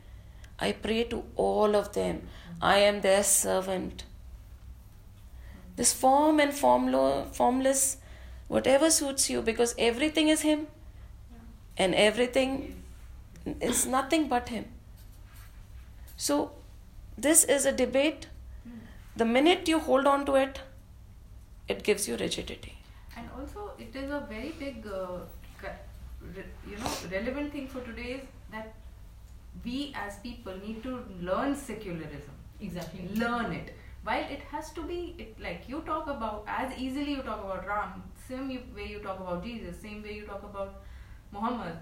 I pray to all of them. I am their servant. This form and formlo- formless, whatever suits you, because everything is Him. And everything is nothing but Him. So, this is a debate. The minute you hold on to it, it gives you rigidity. And also, it is a very big, uh, you know, relevant thing for today is that we as people need to learn secularism. Exactly. Learn it. While it has to be, it like you talk about as easily you talk about Ram, same way you talk about Jesus, same way you talk about Muhammad,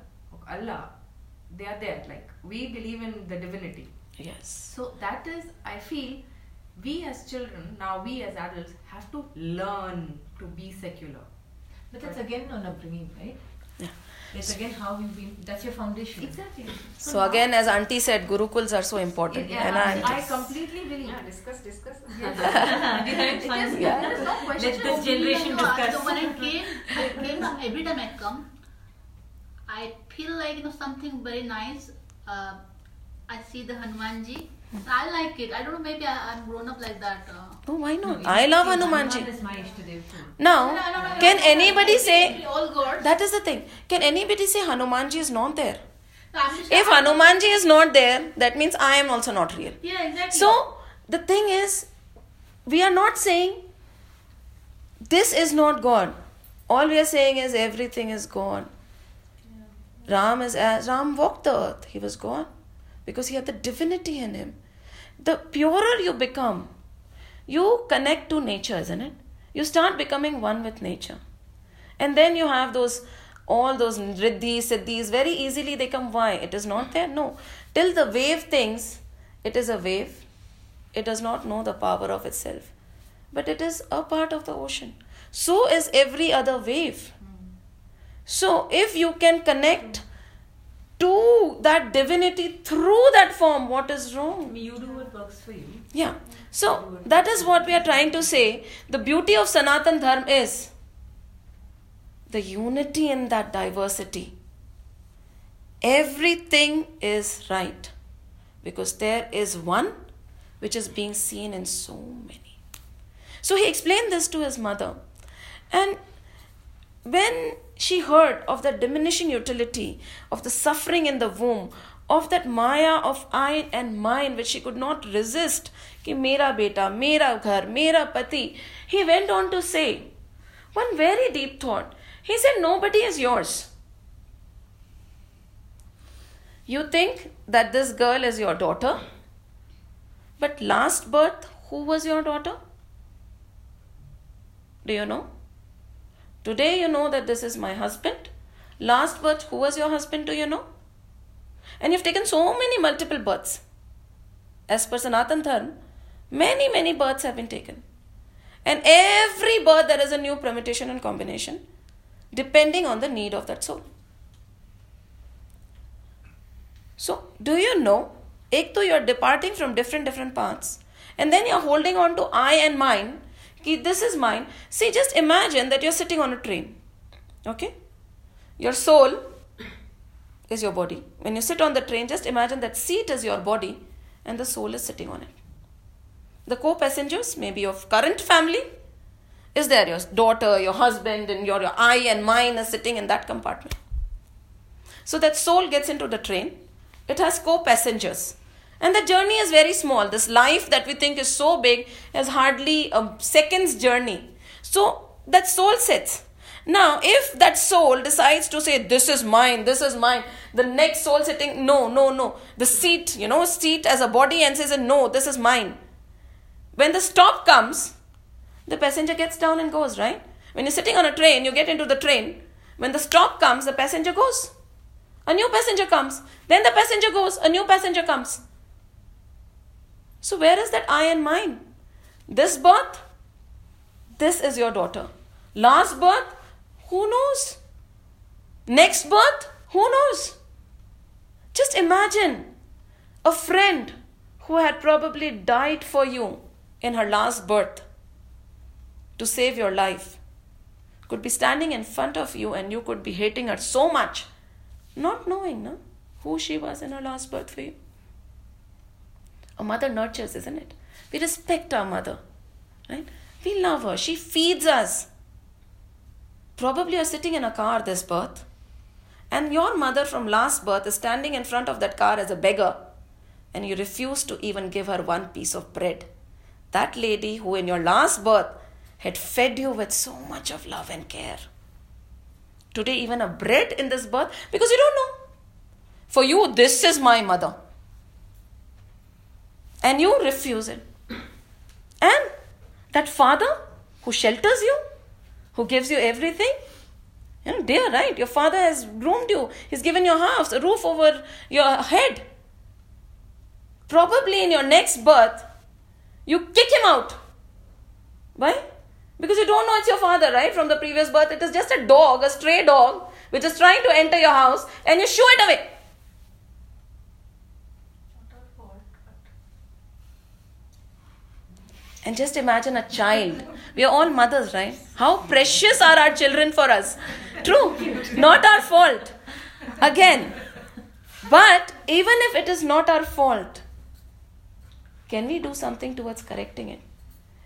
Allah. They are there. Like we believe in the divinity. Yes. So that is, I feel, we as children, now we as adults, have to learn to be secular. But that's again on upbringing, right? Yeah. It's again how you've been. That's your foundation. Exactly. So again, as Auntie said, Gurukuls are so important. yeah, and I, I, completely believe. Yeah, discuss, discuss. It is, Yeah. There is no question. Let this generation No, discuss. So when I came, I came every time I come, I feel like you know something very nice. Uh, I see the Hanumanji. I like it. I don't know. Maybe I, I'm grown up like that. Uh, oh, why No, not? I love Hanumanji. is my Ishtadev too. Now, No, no, no, no, can no, no, anybody say all gods? that is the thing? Can anybody say Hanumanji is not there? No, If Hanumanji is not there, that means I am also not real. Yeah, exactly. So the thing is, we are not saying this is not God. All we are saying is everything is gone. Ram is as Ram walked the earth. He was gone because he had the divinity in him. The purer you become, you connect to nature, isn't it? You start becoming one with nature. And then you have those all those riddhis, siddhis, very easily they come. Why? It is not there? No. Till the wave thinks it is a wave, it does not know the power of itself. but it is a part of the ocean. So is every other wave. So if you can connect to that divinity through that form, what is wrong? You do what works for you. Yeah. So that is what we are trying to say. The beauty of Sanatan Dharma is the unity in that diversity. Everything is right because there is one which is being seen in so many. So he explained this to his mother. And when she heard of the diminishing utility, of the suffering in the womb, of that maya of I and mine which she could not resist. Ki mera beta, mera ghar, mera pati. He went on to say, one very deep thought. He said, Nobody is yours. You think that this girl is your daughter, but last birth, who was your daughter? Do you know? Today you know that this is my husband. Last birth, who was your husband? Do you know? And you've taken so many multiple births. As per Sanatan Dharma, many, many births have been taken. And every birth, there is a new permutation and combination depending on the need of that soul. So, do you know? Ek to you're departing from different different paths, and then you're holding on to I and mine. This is mine. See, just imagine that you're sitting on a train. Okay? Your soul is your body. When you sit on the train, just imagine that seat is your body and the soul is sitting on it. The co passengers, maybe of current family, is there your daughter, your husband, and your, your I and mine is sitting in that compartment. So that soul gets into the train, it has co passengers. And the journey is very small. This life that we think is so big is hardly a second's journey. So that soul sits. Now, if that soul decides to say, This is mine, this is mine, the next soul sitting, No, no, no. The seat, you know, seat as a body and says, No, this is mine. When the stop comes, the passenger gets down and goes, right? When you're sitting on a train, you get into the train. When the stop comes, the passenger goes. A new passenger comes. Then the passenger goes. A new passenger comes. So, where is that I and mine? This birth, this is your daughter. Last birth, who knows? Next birth, who knows? Just imagine a friend who had probably died for you in her last birth to save your life could be standing in front of you and you could be hating her so much, not knowing no, who she was in her last birth for you. A mother nurtures, isn't it? We respect our mother, right? We love her. She feeds us. Probably you're sitting in a car this birth, and your mother from last birth is standing in front of that car as a beggar, and you refuse to even give her one piece of bread. That lady who in your last birth had fed you with so much of love and care. Today, even a bread in this birth, because you don't know. For you, this is my mother. And you refuse it. And that father who shelters you, who gives you everything, you know, dear, right? Your father has groomed you, he's given you a house, a roof over your head. Probably in your next birth, you kick him out. Why? Because you don't know it's your father, right? From the previous birth, it is just a dog, a stray dog, which is trying to enter your house, and you shoo it away. And just imagine a child. We are all mothers, right? How precious are our children for us. True. Not our fault. Again. But even if it is not our fault, can we do something towards correcting it?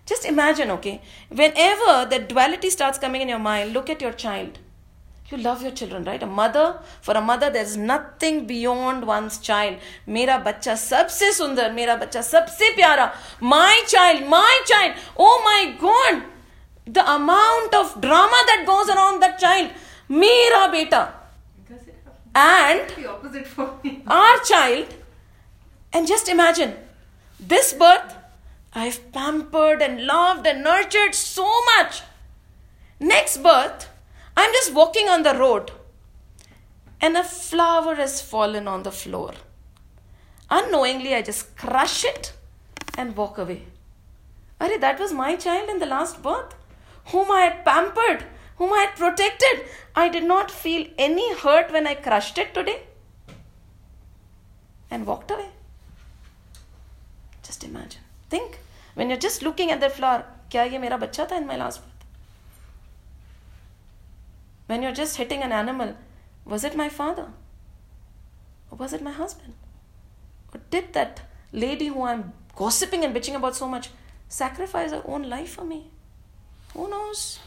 Just imagine, okay? Whenever the duality starts coming in your mind, look at your child you love your children right? A mother for a mother there's nothing beyond one's child. mera bacha sabse sundar mera bacha sabse pyara my child my child. Oh my god the amount of drama that goes around that child. mera beta and the opposite for me. our child. And just imagine this birth i've pampered and loved and nurtured so much. Next birth I'm just walking on the road and a flower has fallen on the floor. Unknowingly, I just crush it and walk away. Are, that was my child in the last birth, whom I had pampered, whom I had protected. I did not feel any hurt when I crushed it today and walked away. Just imagine. Think. When you're just looking at the flower, kya ye mera bacha tha in my last birth? When you're just hitting an animal, was it my father? Or was it my husband? Or did that lady who I'm gossiping and bitching about so much sacrifice her own life for me? Who knows?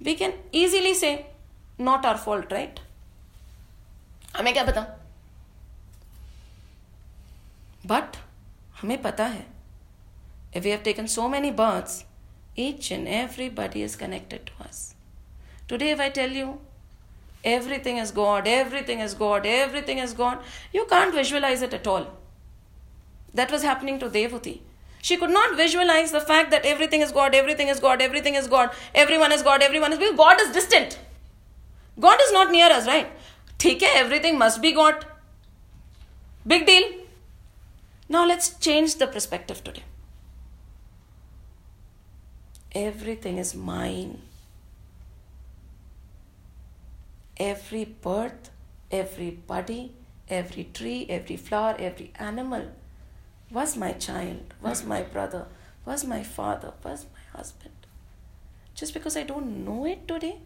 We can easily say, not our fault, right? हमें क्या पता but हमें पता है if we have taken so many births each and everybody is connected to us Today, if I tell you everything is God, everything is God, everything is God, you can't visualize it at all. That was happening to Devhuti. She could not visualize the fact that everything is God, everything is God, everything is God, everyone is God, everyone is because God is distant. God is not near us, right? Take everything must be God. Big deal. Now let's change the perspective today. Everything is mine. Every birth, every body, every tree, every flower, every animal was my child, was my brother, was my father, was my husband. Just because I don't know it today,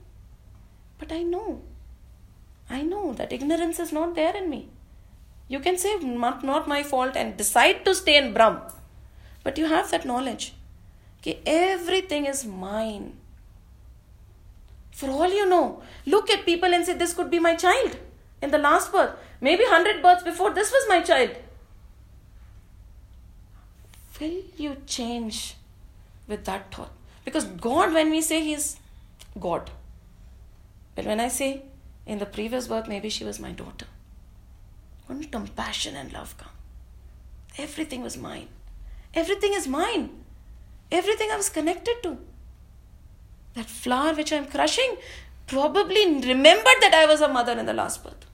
but I know. I know that ignorance is not there in me. You can say, not, not my fault, and decide to stay in Brahm. But you have that knowledge. Okay, everything is mine. For all you know, look at people and say, This could be my child in the last birth. Maybe 100 births before, this was my child. Will you change with that thought? Because God, when we say He's God, but when I say in the previous birth, maybe she was my daughter only compassion and love come. Everything was mine. Everything is mine. Everything I was connected to. That flower which I'm crushing probably remembered that I was a mother in the last birth.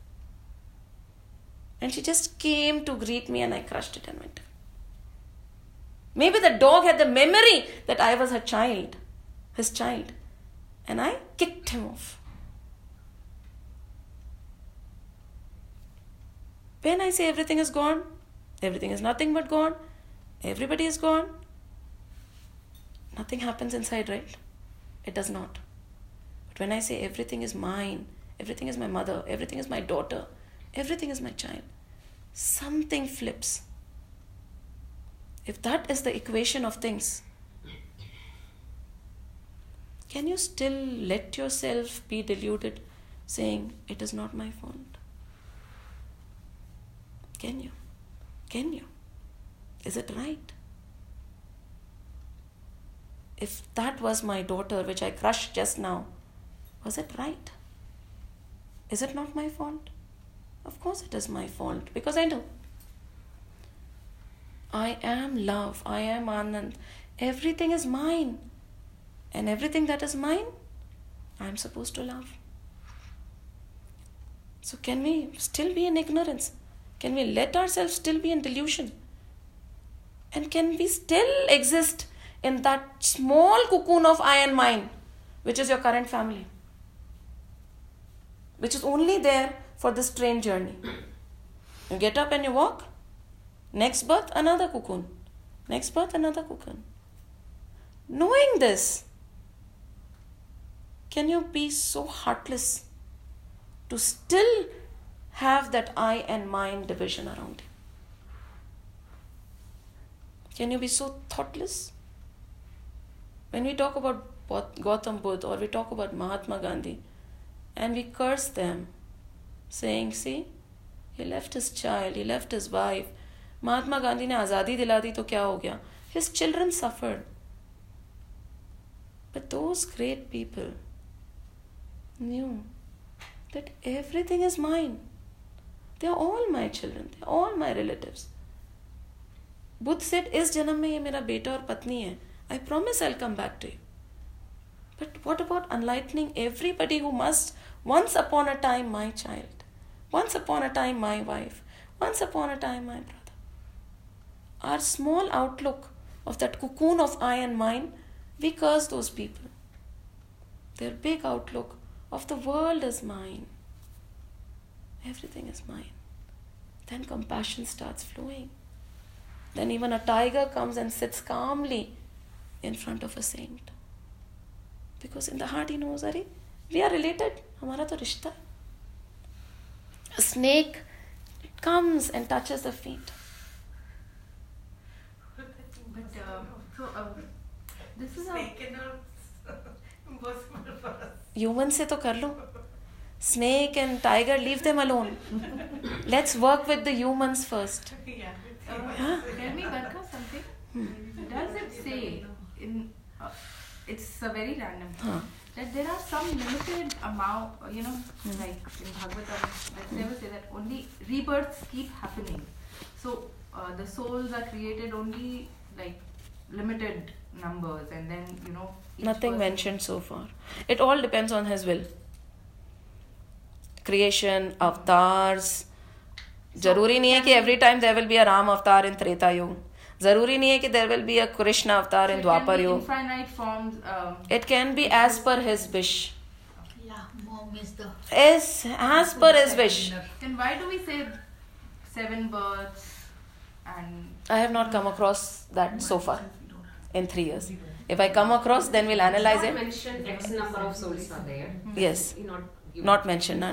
And she just came to greet me and I crushed it and went. Maybe the dog had the memory that I was her child, his child, and I kicked him off. When I say everything is gone, everything is nothing but gone, everybody is gone, nothing happens inside, right? It does not. But when I say everything is mine, everything is my mother, everything is my daughter, everything is my child, something flips. If that is the equation of things, can you still let yourself be deluded saying, It is not my fault? Can you? Can you? Is it right? If that was my daughter, which I crushed just now, was it right? Is it not my fault? Of course, it is my fault because I know. I am love, I am Anand. Everything is mine. And everything that is mine, I am supposed to love. So, can we still be in ignorance? Can we let ourselves still be in delusion? And can we still exist in that small cocoon of I and mine, which is your current family? Which is only there for this train journey. You get up and you walk. Next birth, another cocoon. Next birth, another cocoon. Knowing this, can you be so heartless to still have that I and mine division around you? Can you be so thoughtless? When we talk about Gautam Buddha or we talk about Mahatma Gandhi and we curse them, saying, See, he left his child, he left his wife. Mahatma Gandhi ने आज़ादी दिला दी तो क्या हो गया His children suffered. But those great people knew that everything is mine. They are all my children. They are all my relatives. Buddha said, इस जन्म में ये मेरा बेटा और पत्नी है. I promise I'll come back to you. But what about enlightening everybody who must once upon a time my child, once upon a time my wife, once upon a time my brother? Our small outlook of that cocoon of I and mine, we curse those people. Their big outlook of the world is mine. Everything is mine. Then compassion starts flowing. Then even a tiger comes and sits calmly in front of a saint. Because in the heart he knows, Are, we are related. Hamara to rishta. A snake comes and touches the feet. But, uh, so, uh, this is snake a... cannot impossible for us. Human se to kar lo. Snake and tiger, leave them alone. Let's work with the humans first. Yeah. Uh, huh? Tell me, Barka, something. Hmm. Does it say in? Uh, it's a very random. Huh. That there are some limited amount, uh, you know, mm. like in Bhagavatam, that they say that only rebirths keep happening. So uh, the souls are created only like limited numbers, and then you know. Nothing person- mentioned so far. It all depends on His will. Creation, avatars. So, ज़रूरी नहीं है कि every time there will be a Ram avatar in Treta Yuga. ज़रूरी नहीं है कि can Dwapar be Yuga. Infinite forms. Um, It can be as per his wish. Yeah, mom is As, per his wish. then why do we say seven births and I have not come across that so far in three years. If I come across, then we'll analyze not it. mentioned X number of souls are there. Yes. Not given. Not mentioned, uh,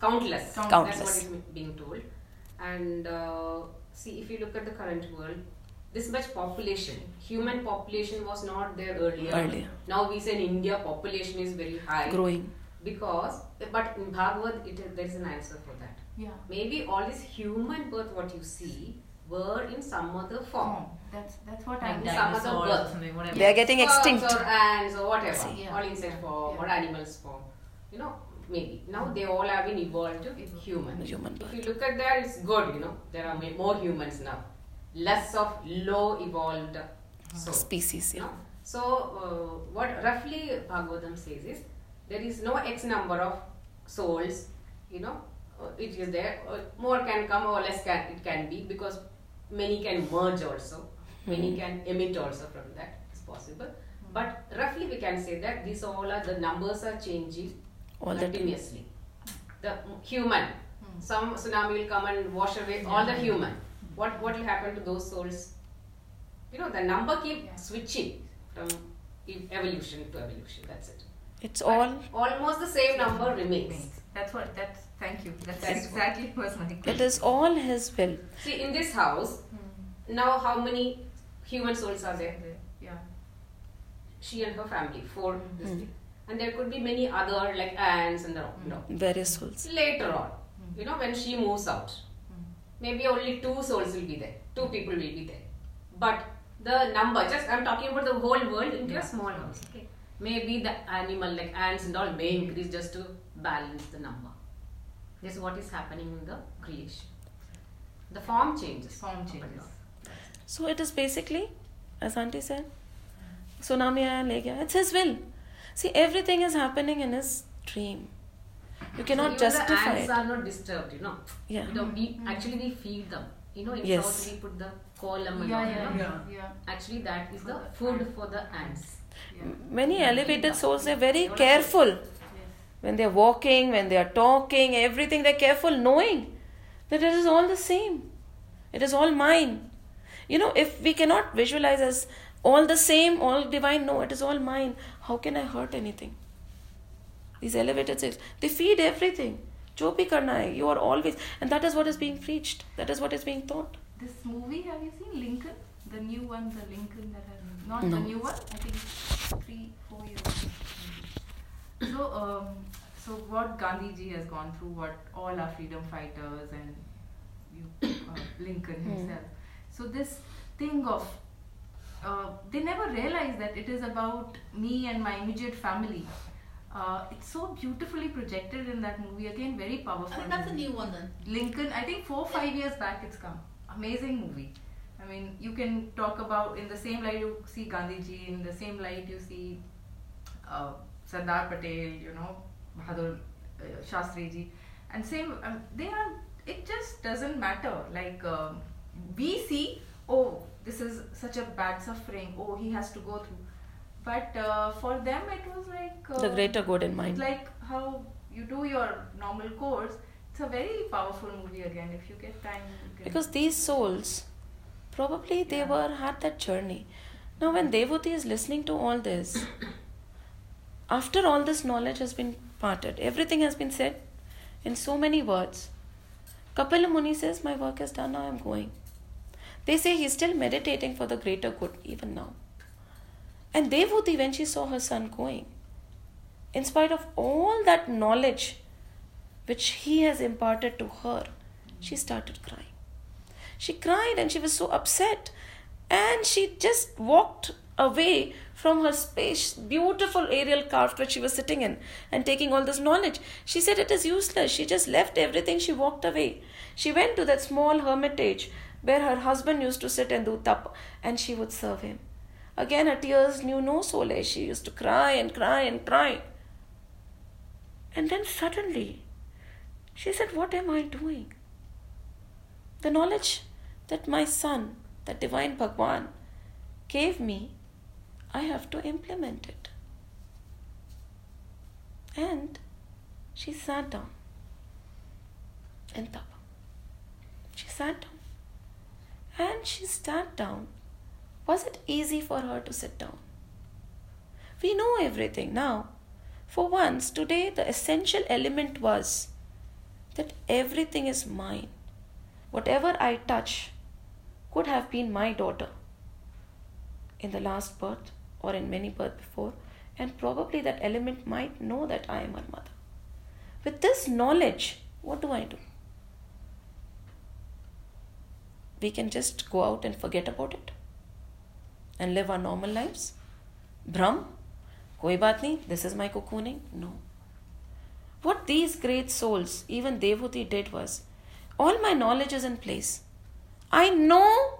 countless. Countless. That's what is being told. And uh, see, if you look at the current world, this much population, human population was not there earlier. Earlier. Now we say in India population is very high. Growing. Because, but in Bhagavad, it, there is an answer for that. yeah Maybe all this human birth, what you see, were in some other form. form? That's that's what I Like Some other birth. or something, whatever. They are getting extinct. or ants or whatever, See. Yeah. all insect form Yeah. or animals form. You know, maybe now they all have been evolved to human. Human If you look at that, it's good. You know, there are more humans now, less of low evolved souls. Species, You yeah. know? So uh, what roughly Bhagavatam says is there is no X number of souls. You know, uh, it is there. Uh, more can come or less can it can be because many can merge also. Many can emit also from that. It's possible. But roughly we can say that these all are the numbers are changing All the time. continuously. The human, some tsunami will come and wash away all the human. What what will happen to those souls? You know, the number keep Yeah. switching from e- evolution to evolution. That's it. It's But all, almost the same number remains. That's what. That's thank you. That's, That's exactly was my question. it is all his will. See, in this house, now how many human souls are there? Yeah. She and her family, four. This Hmm. thing. And there could be many other like ants and the no. Mm. Various souls. Later on, mm. you know, when she moves out, mm. maybe only two souls will be there, two people will be there. But the number, just I'm talking about the whole world into a small house. Okay. Maybe the animal like ants and all may increase just to balance the number. This is what is happening in the creation. The form changes. Form changes. So it is basically, as Auntie said, tsunami aaya le gaya. It's his will. See, everything is happening in his dream. You cannot Even justify the ants it. are not disturbed, you know. Yeah. You know, we mm-hmm. actually we feed them. You know, in Yes. South we put the column and Yeah, all, yeah, you know. yeah, yeah. Actually, that is For the the food ants. for the ants. yeah. Many elevated souls, they're very Yes. careful. Yes. When they're walking, when they're talking, everything, they're careful knowing that it is all the same. It is all mine. You know, if we cannot visualize as all the same, all divine, no, it is all mine. How can I hurt anything? These elevated souls, they feed everything. जो भी करना है, you are always, and that is what is being preached. That is what is being taught. This movie, have you seen Lincoln? The new one, the Lincoln that has not No. the new one. I think three, four years. maybe. So, um, so what Gandhiji has gone through, what all our freedom fighters and you, uh, Lincoln Hmm. himself. So this thing of uh, they never realize that it is about me and my immediate family. Uh, it's so beautifully projected in that movie. Again, very powerful. I think that's a new one then. Lincoln, I think four five years back it's come. Amazing movie. I mean, you can talk about in the same light you see Gandhiji, in the same light you see uh, Sardar Patel, you know, Bahadur uh, Shastri ji, and same. Um, they are. It just doesn't matter. Like um, we see oh, this is such a bad suffering. Oh, he has to go through. But uh, for them, it was like uh, The greater good in mind. Like how you do your normal course. It's a very powerful movie again. If you get time, you can. Because these souls, probably they were had that journey. Now, when Devhuti is listening to all this, after all this knowledge has been parted, everything has been said in so many words. Kapila Muni says, My work is done, now I'm going. They say he's still meditating for the greater good, even now. And Devhuti, when she saw her son going, in spite of all that knowledge which he has imparted to her, she started crying. She cried and she was so upset. And she just walked away from her space, beautiful aerial craft which she was sitting in and taking all this knowledge. She said it is useless. She just left everything. She walked away. She went to that small hermitage where her husband used to sit and do tap and she would serve him. Again, her tears knew no solace. She used to cry and cry and cry. And then suddenly, she said, What am I doing? The knowledge that my son, that divine Bhagwan, gave me, I have to implement it. And she sat down in tapa. She sat down. And she sat down. Was it easy for her to sit down? We know everything now. For once, today, the essential element was that everything is mine. Whatever I touch could have been my daughter in the last birth or in many births before, and probably that element might know that I am her mother. With this knowledge, what do I do? We can just go out and forget about it and live our normal lives. Brahm, koi baat nahi, this is my cocooning. No. What these great souls, even Devhuti, did was all my knowledge is in place. I know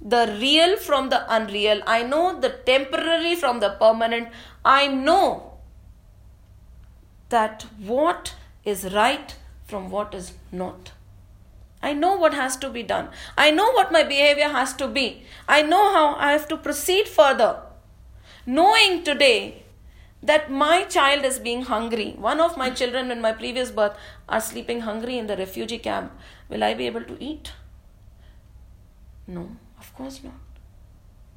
the real from the unreal. I know the temporary from the permanent. I know that what is right from what is not. I know what has to be done. I know what my behavior has to be. I know how I have to proceed further. Knowing today that my child is being hungry, one of my children in my previous birth are sleeping hungry in the refugee camp, will I be able to eat? No, of course not.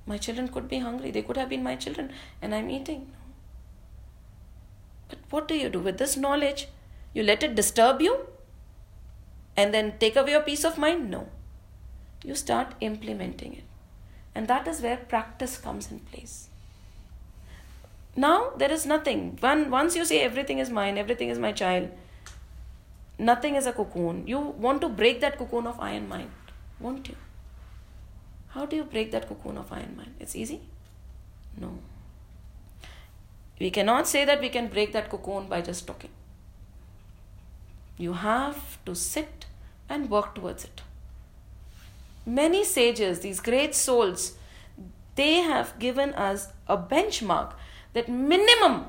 My children could be hungry. They could have been my children, and I'm eating. But what do you do with this knowledge? You let it disturb you and then take away your peace of mind? No. You start implementing it. And that is where practice comes in place. Now there is nothing. When, once you say everything is mine, everything is my child, nothing is a cocoon. You want to break that cocoon of I and mine, won't you? How do you break that cocoon of I and mine? It's easy? No. We cannot say that we can break that cocoon by just talking. You have to sit and work towards it. Many sages, these great souls, they have given us a benchmark that minimum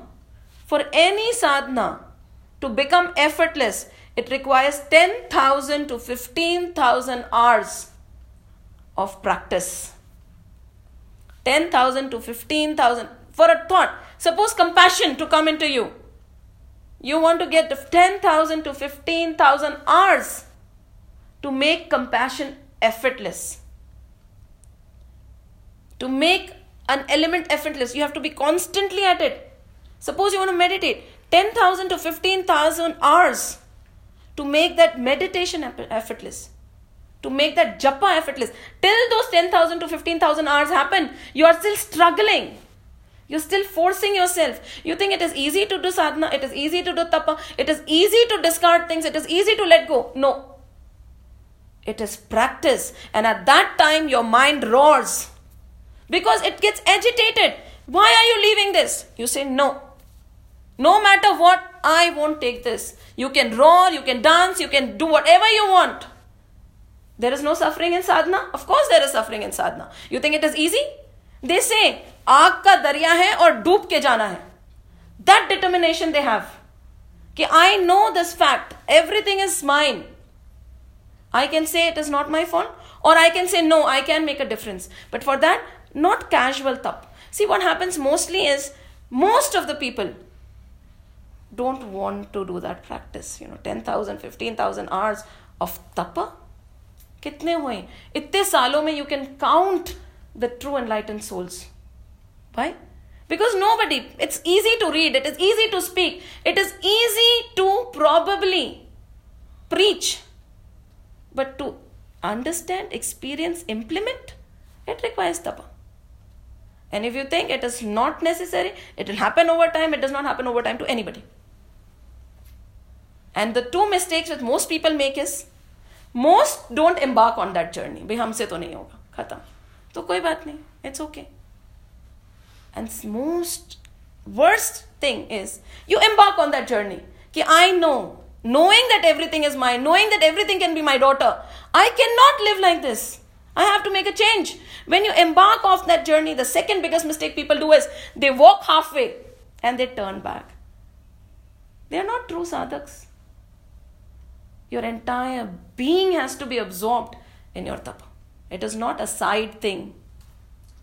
for any sadhana to become effortless, it requires 10,000 to 15,000 hours of practice. 10,000 to 15,000 for a thought. Suppose compassion to come into you. You want to get 10,000 to 15,000 hours to make compassion effortless. To make an element effortless, you have to be constantly at it. Suppose you want to meditate 10,000 to 15,000 hours to make that meditation effortless to make that japa effortless. Till those 10,000 to 15,000 hours happen, you are still struggling. You're still forcing yourself. You think it is easy to do sadhana, it is easy to do tapa, it is easy to discard things, it is easy to let go. No. It is practice. And at that time, your mind roars because it gets agitated. Why are you leaving this? You say, No. No matter what, I won't take this. You can roar, you can dance, you can do whatever you want. There is no suffering in sadhana? Of course, there is suffering in sadhana. You think it is easy? They say, आग का दरिया है और डूब के जाना है। That determination they have कि I know this fact everything is mind I can say it is not my phone और I can say no I can make a difference but for that not casual तप see what happens mostly is most of the people dot want to do that practice you know ten thousand fifteen thousand hours of तप कितने हुए इतने सालों में you can count the true enlighten souls Why? Because nobody, it's easy to read, it is easy to speak, it is easy to probably preach. But to understand, experience, implement, it requires tapa. And if you think it is not necessary, it will happen over time, it does not happen over time to anybody. And the two mistakes that most people make is most don't embark on that journey. भाई हमसे तो नहीं होगा खत्म तो कोई बात नहीं it's okay. And most worst thing is you embark on that journey. कि I know, knowing that everything is mine, knowing that everything can be my daughter, I cannot live like this. I have to make a change. When you embark off that journey, the second biggest mistake people do is they walk halfway and they turn back. They are not true sadhaks. Your entire being has to be absorbed in your tapa. It is not a side thing.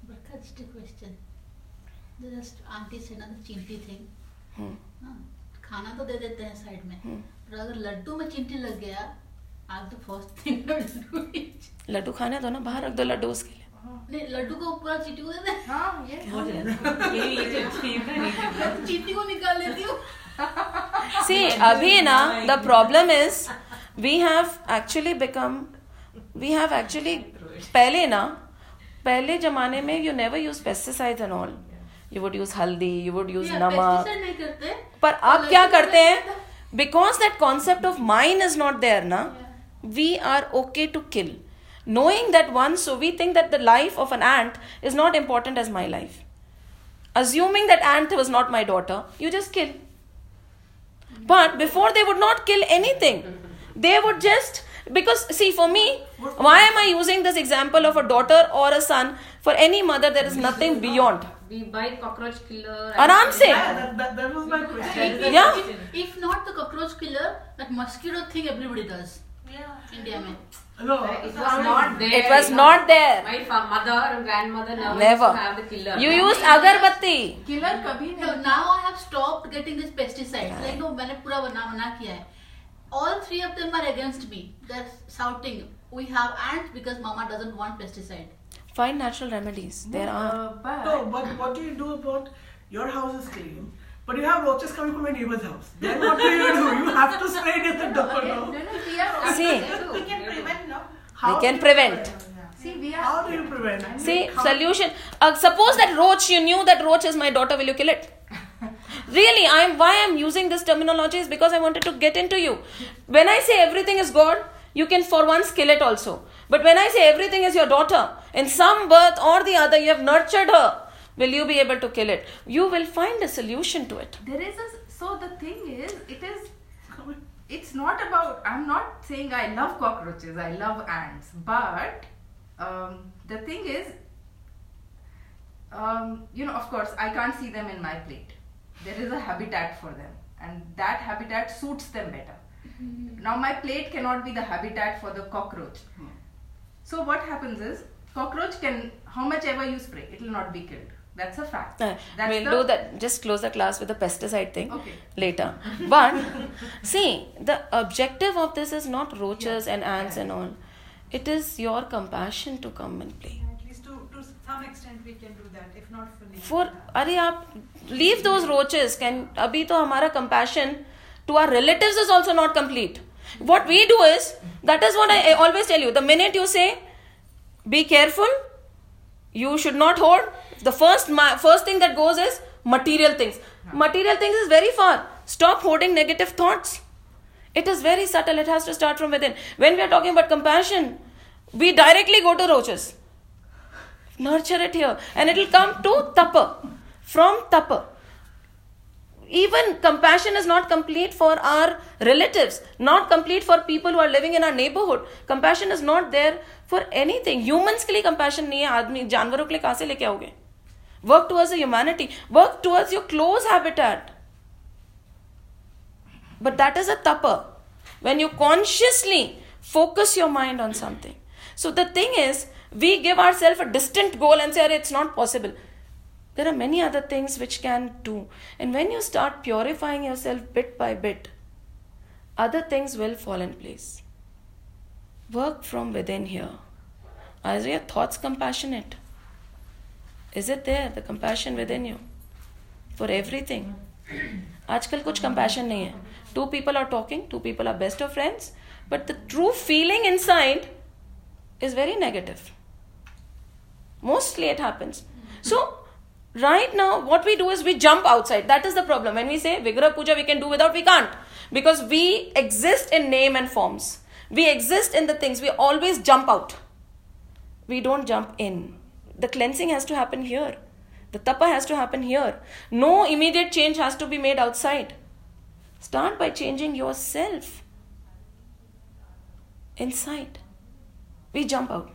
But that's the तो aunty से ना तो चिंटी थे। हाँ। हाँ, खाना तो दे देते हैं साइड में। हाँ। पर अगर लड्डू में चिंटी लग गया आप तो फ़र्स्ट लड्डू खाने दो ना बाहर रख दो लड्डू उसके लिए। लड्डू को पूरा चिट्टी को दे दे। तो को निकाल लेती हूँ। सी अभी ना the problem is we have actually become we have actually पहले ना पहले जमाने में you never use pesticide and all You would use haldi, you would use namak. Pesticide नहीं करते पर आप क्या करते हैं because that concept of mind is not there ना we are okay to kill knowing that once so we think that the life of an ant is not important as my life assuming that ant was not my daughter you just kill but before they would not kill anything they would just because see for me why am i using this example of a daughter or a son for any mother there is nothing beyond We buy cockroach killer. आराम से Yeah, that, that, that was my question. If, Yeah. If, if not the cockroach killer, that mosquito thing everybody does. Yeah. India में. No, It was not there. it was you not there My mother and grandmother never, Never. used to have the killer. you used agarbatti Killer कभी No, नहीं now I have stopped getting these pesticides. Like no, मैंने पूरा बना बना किया है. All three of them are against me. They're shouting, "We have ants because Mama doesn't want pesticide." Find natural remedies there are Uh, but no, but what do you do about your house is clean, but you have roaches coming from your neighbor's house? Then what do you do? You have to spray it at the door. no, No? no, we are See. We can prevent, no? How can do you prevent. See, we are. How do you prevent? See, solution. Uh, suppose that roach, you knew that roach is my daughter, will you kill it? really, I'm why I'm using this terminology is because I wanted to get into you. When I say everything is God, you can for once kill it also. But when I say everything is your daughter, in some birth or the other, you have nurtured her, will you be able to kill it? You will find a solution to it. There is a. So the thing is, it is. It's not about. I'm not saying I love cockroaches. I love ants. But um, the thing is, um, you know, of course, I can't see them in my plate. There is a habitat for them, and that habitat suits them better. Now, my plate cannot be the habitat for the cockroach. So, what happens is, cockroach can, how much ever you spray, it will not be killed. That's a fact. Uh, That's we'll the- do that. Just close the class with the pesticide thing Okay. later. But see, the objective of this is not roaches and ants and all. It is your compassion to come and play. At least to, to some extent we can do that, if not fully. For अरे आप leave those roaches. Can अभी तो हमारा compassion to our relatives is also not complete. What we do is that is what I, I always tell you. The minute you say, be careful, you should not hoard. The first ma- first thing that goes is material things. Material things is very far. Stop hoarding negative thoughts. It is very subtle. It has to start from within. When we are talking about compassion, we directly go to roaches. Nurture it here, and it will come to tapa. From tapa Even compassion is not complete for our relatives, not complete for people who are living in our neighborhood. Compassion is not there for anything. Humans के लिए compassion नहीं है आदमी जानवरों के लिए कहाँ से लेके आओगे Work towards the humanity. Work towards your close habitat. But that is a tapa. When you consciously focus your mind on something. So the thing is, we give ourselves a distant goal and say, "Arey, it's not possible. There are many other things which can do. And when you start purifying yourself bit by bit, other things will fall in place. Work from within here. Are your thoughts compassionate? Is it there, the compassion within you? For everything. आजकल कुछ compassion नहीं है. Two people are talking, two people are best of friends, but the true feeling inside is very negative. Mostly it happens. So, right now, what we do is we jump outside. That is the problem. When we say Vigraha Puja, we can do without, we can't. Because we exist in name and forms. We exist in the things. We always jump out. We don't jump in. The cleansing has to happen here. The tapa has to happen here. No immediate change has to be made outside. Start by changing yourself inside. We jump out.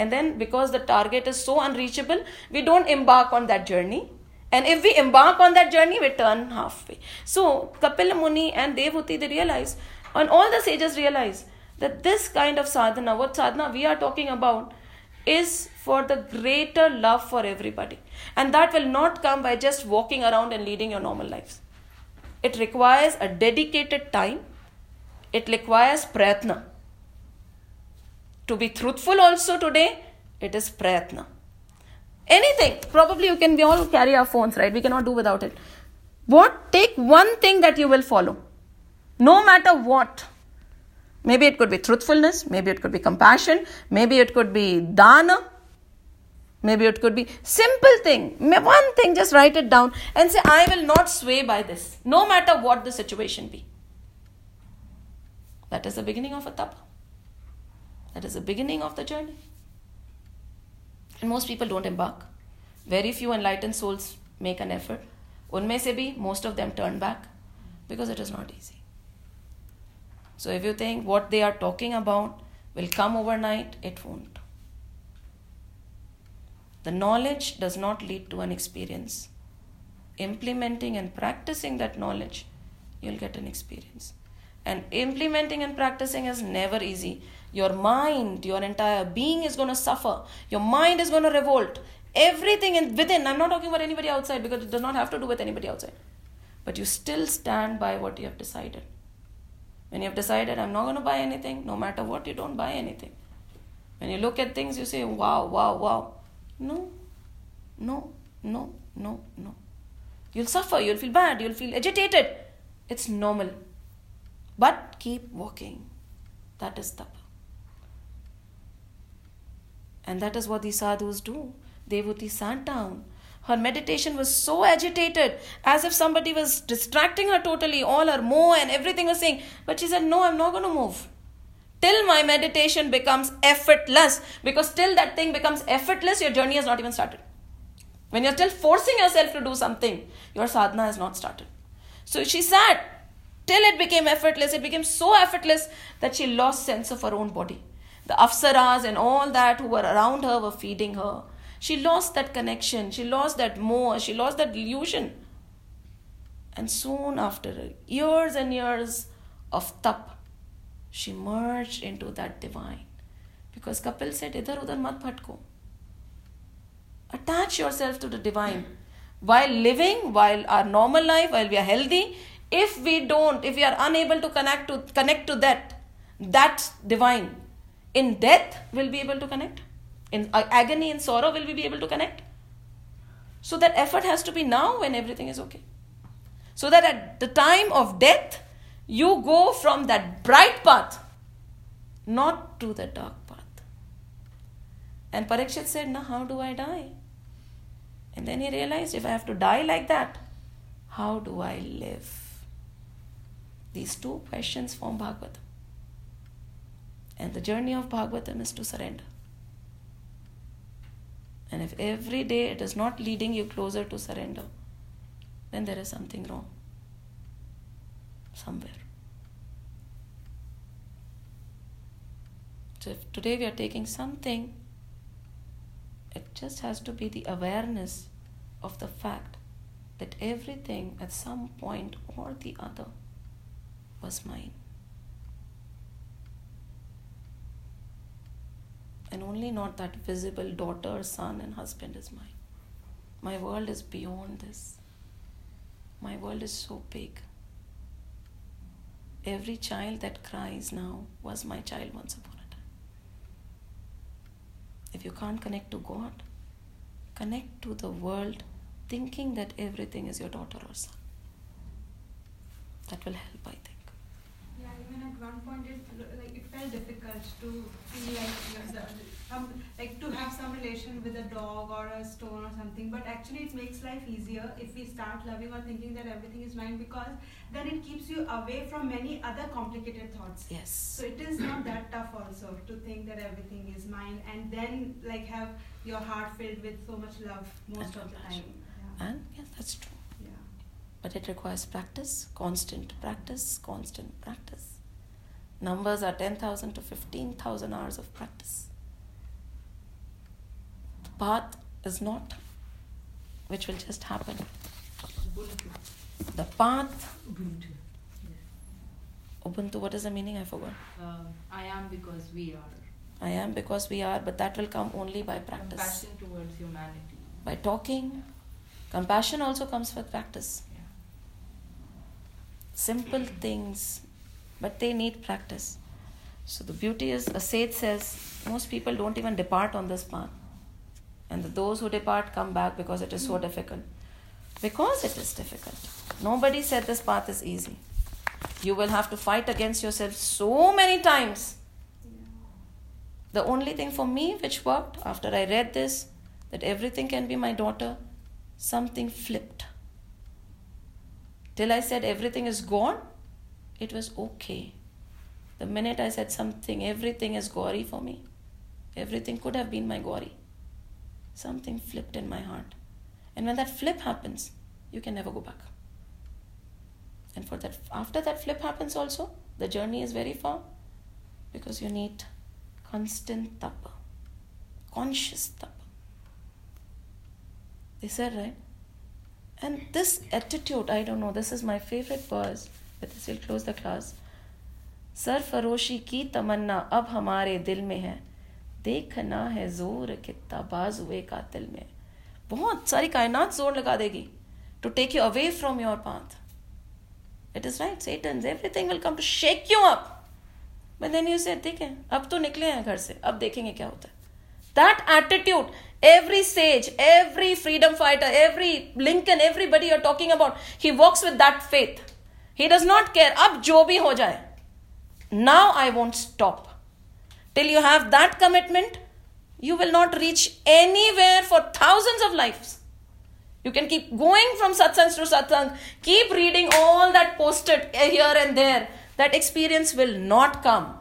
And then, because the target is so unreachable, we don't embark on that journey. And if we embark on that journey, we turn halfway. So, Kapila Muni and Devhuti, they realize, and all the sages realize, that this kind of sadhana, what sadhana we are talking about, is for the greater love for everybody. And that will not come by just walking around and leading your normal lives. It requires a dedicated time, it requires prayatna. To be truthful also today, it is prayatna. Anything, probably you can, we all carry our phones, right? We cannot do without it. What? Take one thing that you will follow. No matter what. Maybe it could be truthfulness, maybe it could be compassion, maybe it could be dana, maybe it could be simple thing. One thing, just write it down and say, I will not sway by this, no matter what the situation be. That is the beginning of a tapa. That is the beginning of the journey. And most people don't embark. Very few enlightened souls make an effort. Unme se bhi, most of them turn back because it is not easy. So if you think what they are talking about will come overnight, it won't. The knowledge does not lead to an experience. Implementing and practicing that knowledge, you'll get an experience. And implementing and practicing is never easy. Your mind, your entire being is going to suffer. Your mind is going to revolt. Everything in, within, I'm not talking about anybody outside because it does not have to do with anybody outside. But you still stand by what you have decided. When you have decided, I'm not going to buy anything, no matter what, you don't buy anything. When you look at things, you say, wow, wow, wow. No, no, no, no, no. You'll suffer, you'll feel bad, you'll feel agitated. It's normal. But keep walking. That is tapa. And that is what these sadhus do. Devhuti sat down her meditation was so agitated, as if somebody was distracting her totally. All her moh and everything was saying. But she said, No, I'm not going to move. Till my meditation becomes effortless. Because till that thing becomes effortless, your journey has not even started. When you're still forcing yourself to do something, your sadhana has not started. So she sat till it became effortless. It became so effortless that she lost sense of her own body. The apsaras and all that who were around her were feeding her. She lost that connection, she lost that moh, she lost that illusion. And soon after years and years of tap, she merged into that divine. Because Kapil said, Idhar udhar mat bhatko. Attach yourself to the divine. While living, while our normal life, while we are healthy, if we don't, if we are unable to connect to connect to that, that's divine. In death, we'll be able to connect? in uh, agony and sorrow will we be able to connect? So that effort has to be now when everything is okay. So that at the time of death you go from that bright path not to the dark path. And parikshit said now how do i die? And then he realized if i have to die like that how do i live? These two questions form bhagavatam and the journey of bhagavatam is to surrender and if every day it is not leading you closer to surrender, then there is something wrong. Somewhere. So if today we are taking something, it just has to be the awareness of the fact that everything at some point or the other was mine. And only not that visible daughter, son, and husband is mine. My world is beyond this. My world is so big. Every child that cries now was my child once upon a time. If you can't connect to God, connect to the world thinking that everything is your daughter or son. That will help, I think. Yeah, even at one point it difficult to feel like you know, some like to have some relation with a dog or a stone or something. But actually, it makes life easier if we start loving or thinking that everything is mine because then it keeps you away from many other complicated thoughts. Yes. So it is not that tough also to think that everything is mine and then like have your heart filled with so much love most And of the time. Yeah. And yes, that's true. yeah. But it requires practice, constant practice, constant practice. Numbers are 10,000 to 15,000 hours of practice. The path is not which will just happen. The path, Ubuntu. Ubuntu, what is the meaning? I forgot. Uh, I am because we are. I am because we are, but that will come only by practice. Compassion towards humanity. By talking. Compassion also comes with practice. Yeah. simple things, but they need practice. So the beauty is, a sage says, most people don't even depart on this path. And those who depart come back because it is so difficult. Because it is difficult. Nobody said this path is easy. You will have to fight against yourself so many times. The only thing for me which worked after I read this, that everything can be my daughter, something flipped. Till I said everything is gone, it was okay. The minute I said something, everything is gory for me. Everything could have been my gory. Something flipped in my heart. And when that flip happens, you can never go back. And for that after that flip happens also, the journey is very far because you need constant tapa, conscious tapa. They said, right? And this attitude, I don't know, this is my favorite verse. But this will close the clause. सरफरोशी की तमन्ना अब हमारे दिल में है देखना है ज़ोर कितना बाज हुए कातिल में बहुत सारी कायनात ज़ोर लगा देगी to take you away from your path it is right Satan everything will come to shake you up मैं देनी उसे ठीक है अब तो निकले हैं घर से अब देखेंगे क्या होता है that attitude every says every freedom fighter every Lincoln everybody are talking about he works with that faith he does not care. ab jo bhi ho jaye now i won't stop. Till you have that commitment you will not reach anywhere for thousands of lives. You can keep going from satsangs to satsang. Keep reading all that posted here and there. That experience will not come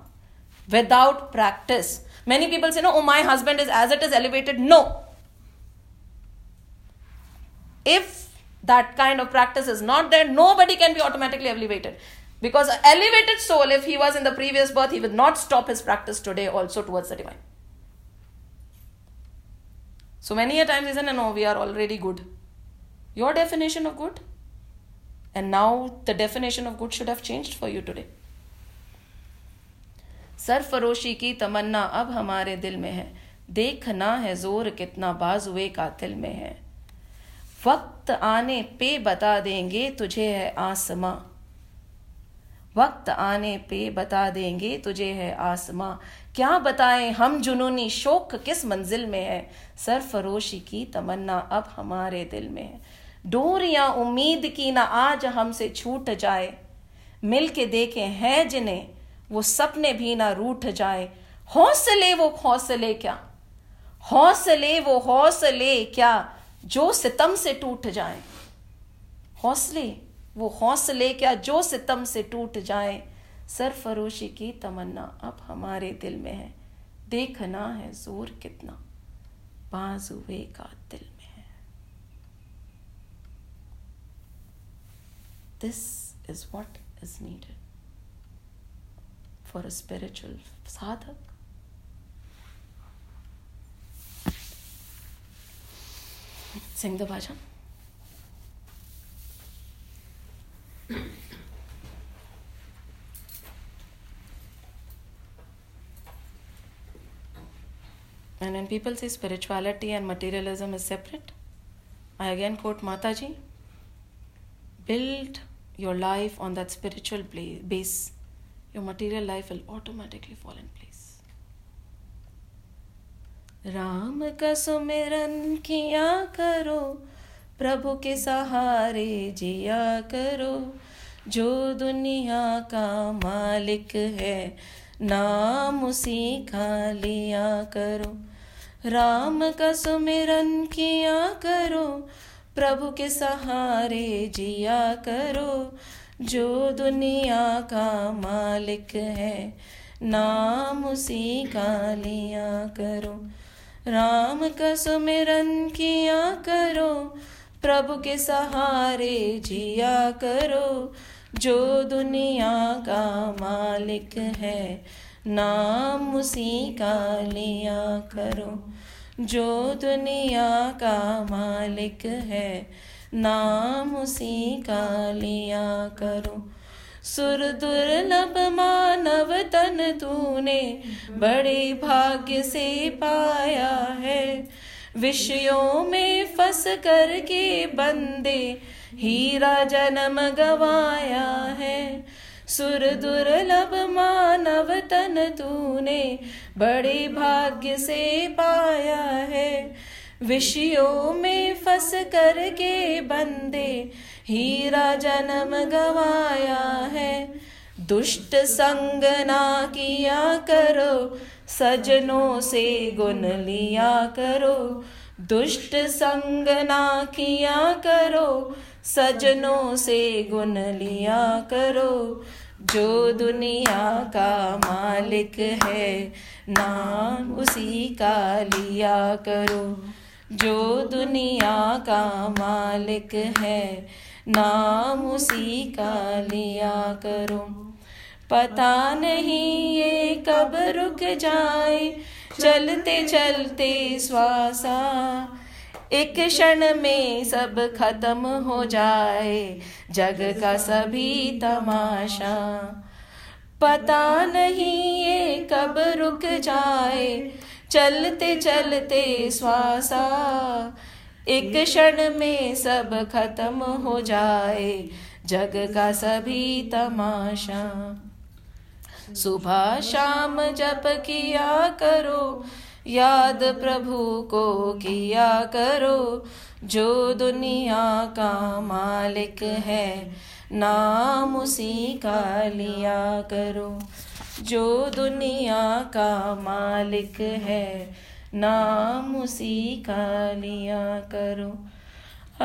without practice. Many people say, no, oh, my husband is as it is elevated. No. If that kind of practice is not there, nobody can be automatically elevated. Because an elevated soul, if he was in the previous birth, he would not stop his practice today also towards the divine. So many a times he said, no, no, we are already good. Your definition of good, and now the definition of good should have changed for you today. सरफरोशी की तमन्ना अब हमारे दिल में है देखना है जोर कितना बाजुए कातिल में है वक्त आने पे बता देंगे तुझे है आसमां। वक्त आने पे बता देंगे तुझे है आसमां। क्या बताएँ हम जुनूनी शोक किस मंजिल में है? सरफरोशी की तमन्ना अब हमारे दिल में है। डोरियाँ उम्मीद की ना आज हमसे छूट जाए। मिल के देखे हैं जिन्हें, वो सपने भी ना रूठ जाए। हौसले वो हौसले क्या? हौसले वो हौसले क्या? जो सितम से टूट जाए। हौसले, वो हौसले क्या जो सितम से टूट जाए। सरफरोशी की तमन्ना अब हमारे दिल में है। देखना है ज़ोर कितना। बाजुए का दिल में है। This is what is needed for a spiritual sadhak. Sing the bhajan. And when people say spirituality and materialism is separate, I again quote Mataji build your life on that spiritual base, your material life will automatically fall in place. Ram का सुमिरन किया करो, प्रभु के सहारे जिया करो। जो दुनिया का मालिक है, नाम उसी का लिया करो। राम का सुमिरन किया करो, प्रभु के सहारे जिया करो। जो दुनिया का मालिक है, नाम उसी का लिया करो। राम का सुमिरन किया करो, प्रभु के सहारे जिया करो, जो दुनिया का मालिक है, नाम उसी का लिया करो। जो दुनिया का मालिक है, नाम उसी का लिया करो। सुर दुर्लभ मानव तन तूने, बड़े भाग्य से पाया है। विषयों में फंस कर के बंदे, हीरा जन्म गवाया है। सुर दुर्लभ मानव तन तूने, बड़े भाग्य से पाया है। विषयों में फंस कर के बंदे, हीरा जन्म गवाया है। दुष्ट संग ना किया करो, सजनों से गुण लिया करो। दुष्ट संग ना किया करो, सजनों से गुण लिया करो। जो दुनिया का मालिक है, नाम उसी का लिया करो। जो दुनिया का मालिक है, नाम उसी का लिया करो। पता नहीं ये कब रुक जाए, चलते चलते श्वासा एक क्षण में सब खत्म हो जाए, जग का सभी तमाशा। पता नहीं ये कब रुक जाए चलते चलते श्वासा एक क्षण में सब खत्म हो जाए, जग का सभी तमाशा। सुबह शाम जप किया करो, याद प्रभु को किया करो, जो दुनिया का मालिक है, नाम उसी का लिया करो। जो दुनिया का मालिक है, नाम उसी का लिया करो।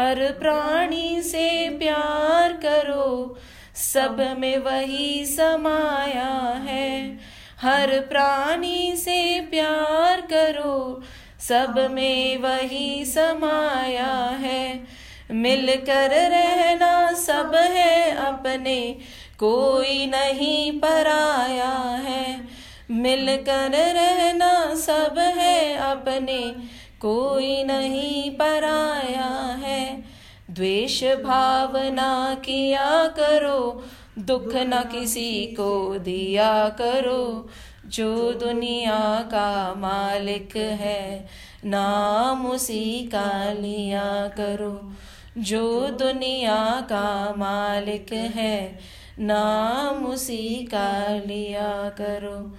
हर प्राणी से प्यार करो, सब में वही समाया है। हर प्राणी से प्यार करो, सब में वही समाया है। मिलकर रहना सब है अपने कोई नहीं पराया है। मिलकर रहना सब है अपने। कोई नहीं पराया है। द्वेष भावना किया करो, दुख न किसी को दिया करो। जो दुनिया का मालिक है, नाम उसी का लिया करो। जो दुनिया का मालिक है नाम उसी का लिया करो।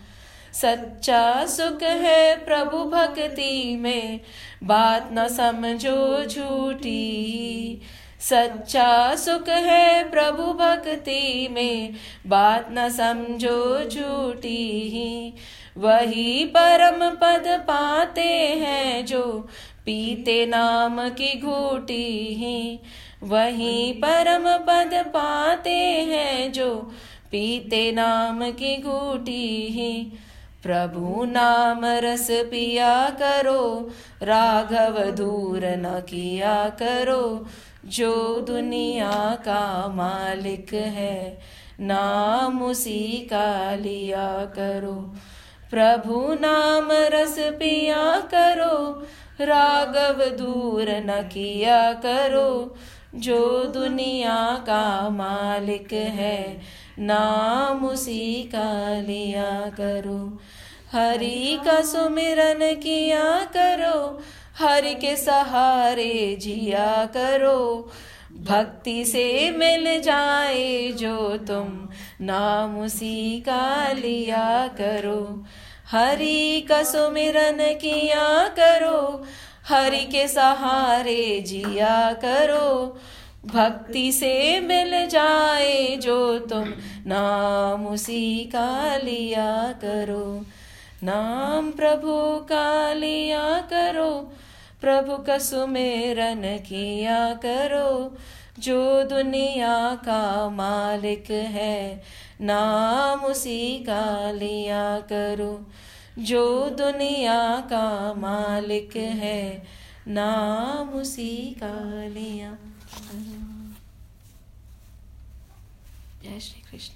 सच्चा सुख है प्रभु भक्ति में, बात न समझो झूठी। सच्चा सुख है प्रभु भक्ति में, बात न समझो झूठी। वही परम पद पाते हैं जो, पीते नाम की घूटी। वही परम पद पाते हैं जो पीते नाम की घूटी ही। प्रभु नाम रस पिया करो, राघव दूर न किया करो। जो दुनिया का मालिक है, नाम उसी का लिया करो। प्रभु नाम रस पिया करो, राघव दूर न किया करो। जो दुनिया का मालिक है, नाम उसी का लिया करो। हरि का सुमिरन किया करो, हरि के सहारे जिया करो। भक्ति से मिल जाए जो तुम, नाम उसी का लिया करो। हरि का सुमिरन किया करो हरि के सहारे जिया करो। भक्ति से मिल जाए जो तुम नाम उसी का लिया करो। नाम प्रभु का लिया करो। प्रभु का सुमेरन किया करो। जो दुनिया का मालिक है, नाम उसी का लिया करो। जो दुनिया का मालिक है, नाम उसी का लिया। जय श्री कृष्ण।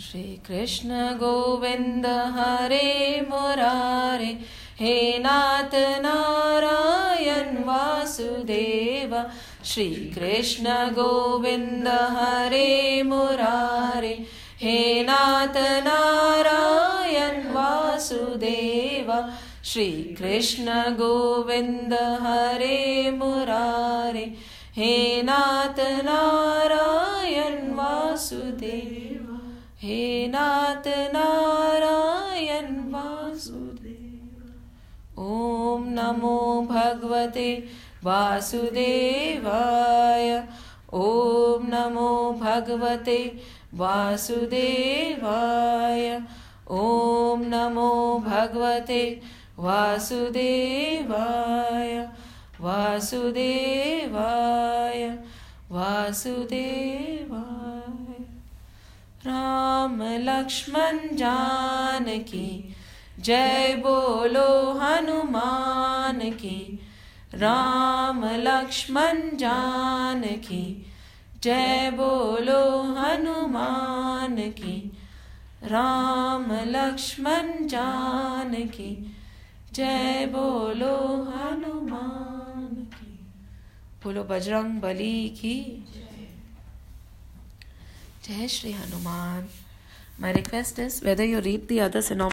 श्री कृष्ण गोविंद हरे मुरारे हे नाथ नारायण वासुदेव श्री कृष्ण गोविंद हरे मुरारे। हे नाथ नारायण वासुदेव श्री कृष्ण गोविंद हरे मुरारे। हे नाथ नारायण वासुदेव हे नाथ नारायण ॐ नमो भगवते वासुदेवाय। ॐ नमो भगवते वासुदेवाय। ॐ नमो भगवते वासुदेवाय। वासुदेवाय। वासुदेवाय। राम लक्ष्मण जानकी जय बोलो हनुमान की, राम लक्ष्मण जानकी जय बोलो हनुमान की, राम लक्ष्मण जानकी जय बोलो हनुमान की बोलो बजरंग बली की जय Shri Hanuman My request is whether you read the other synopsis.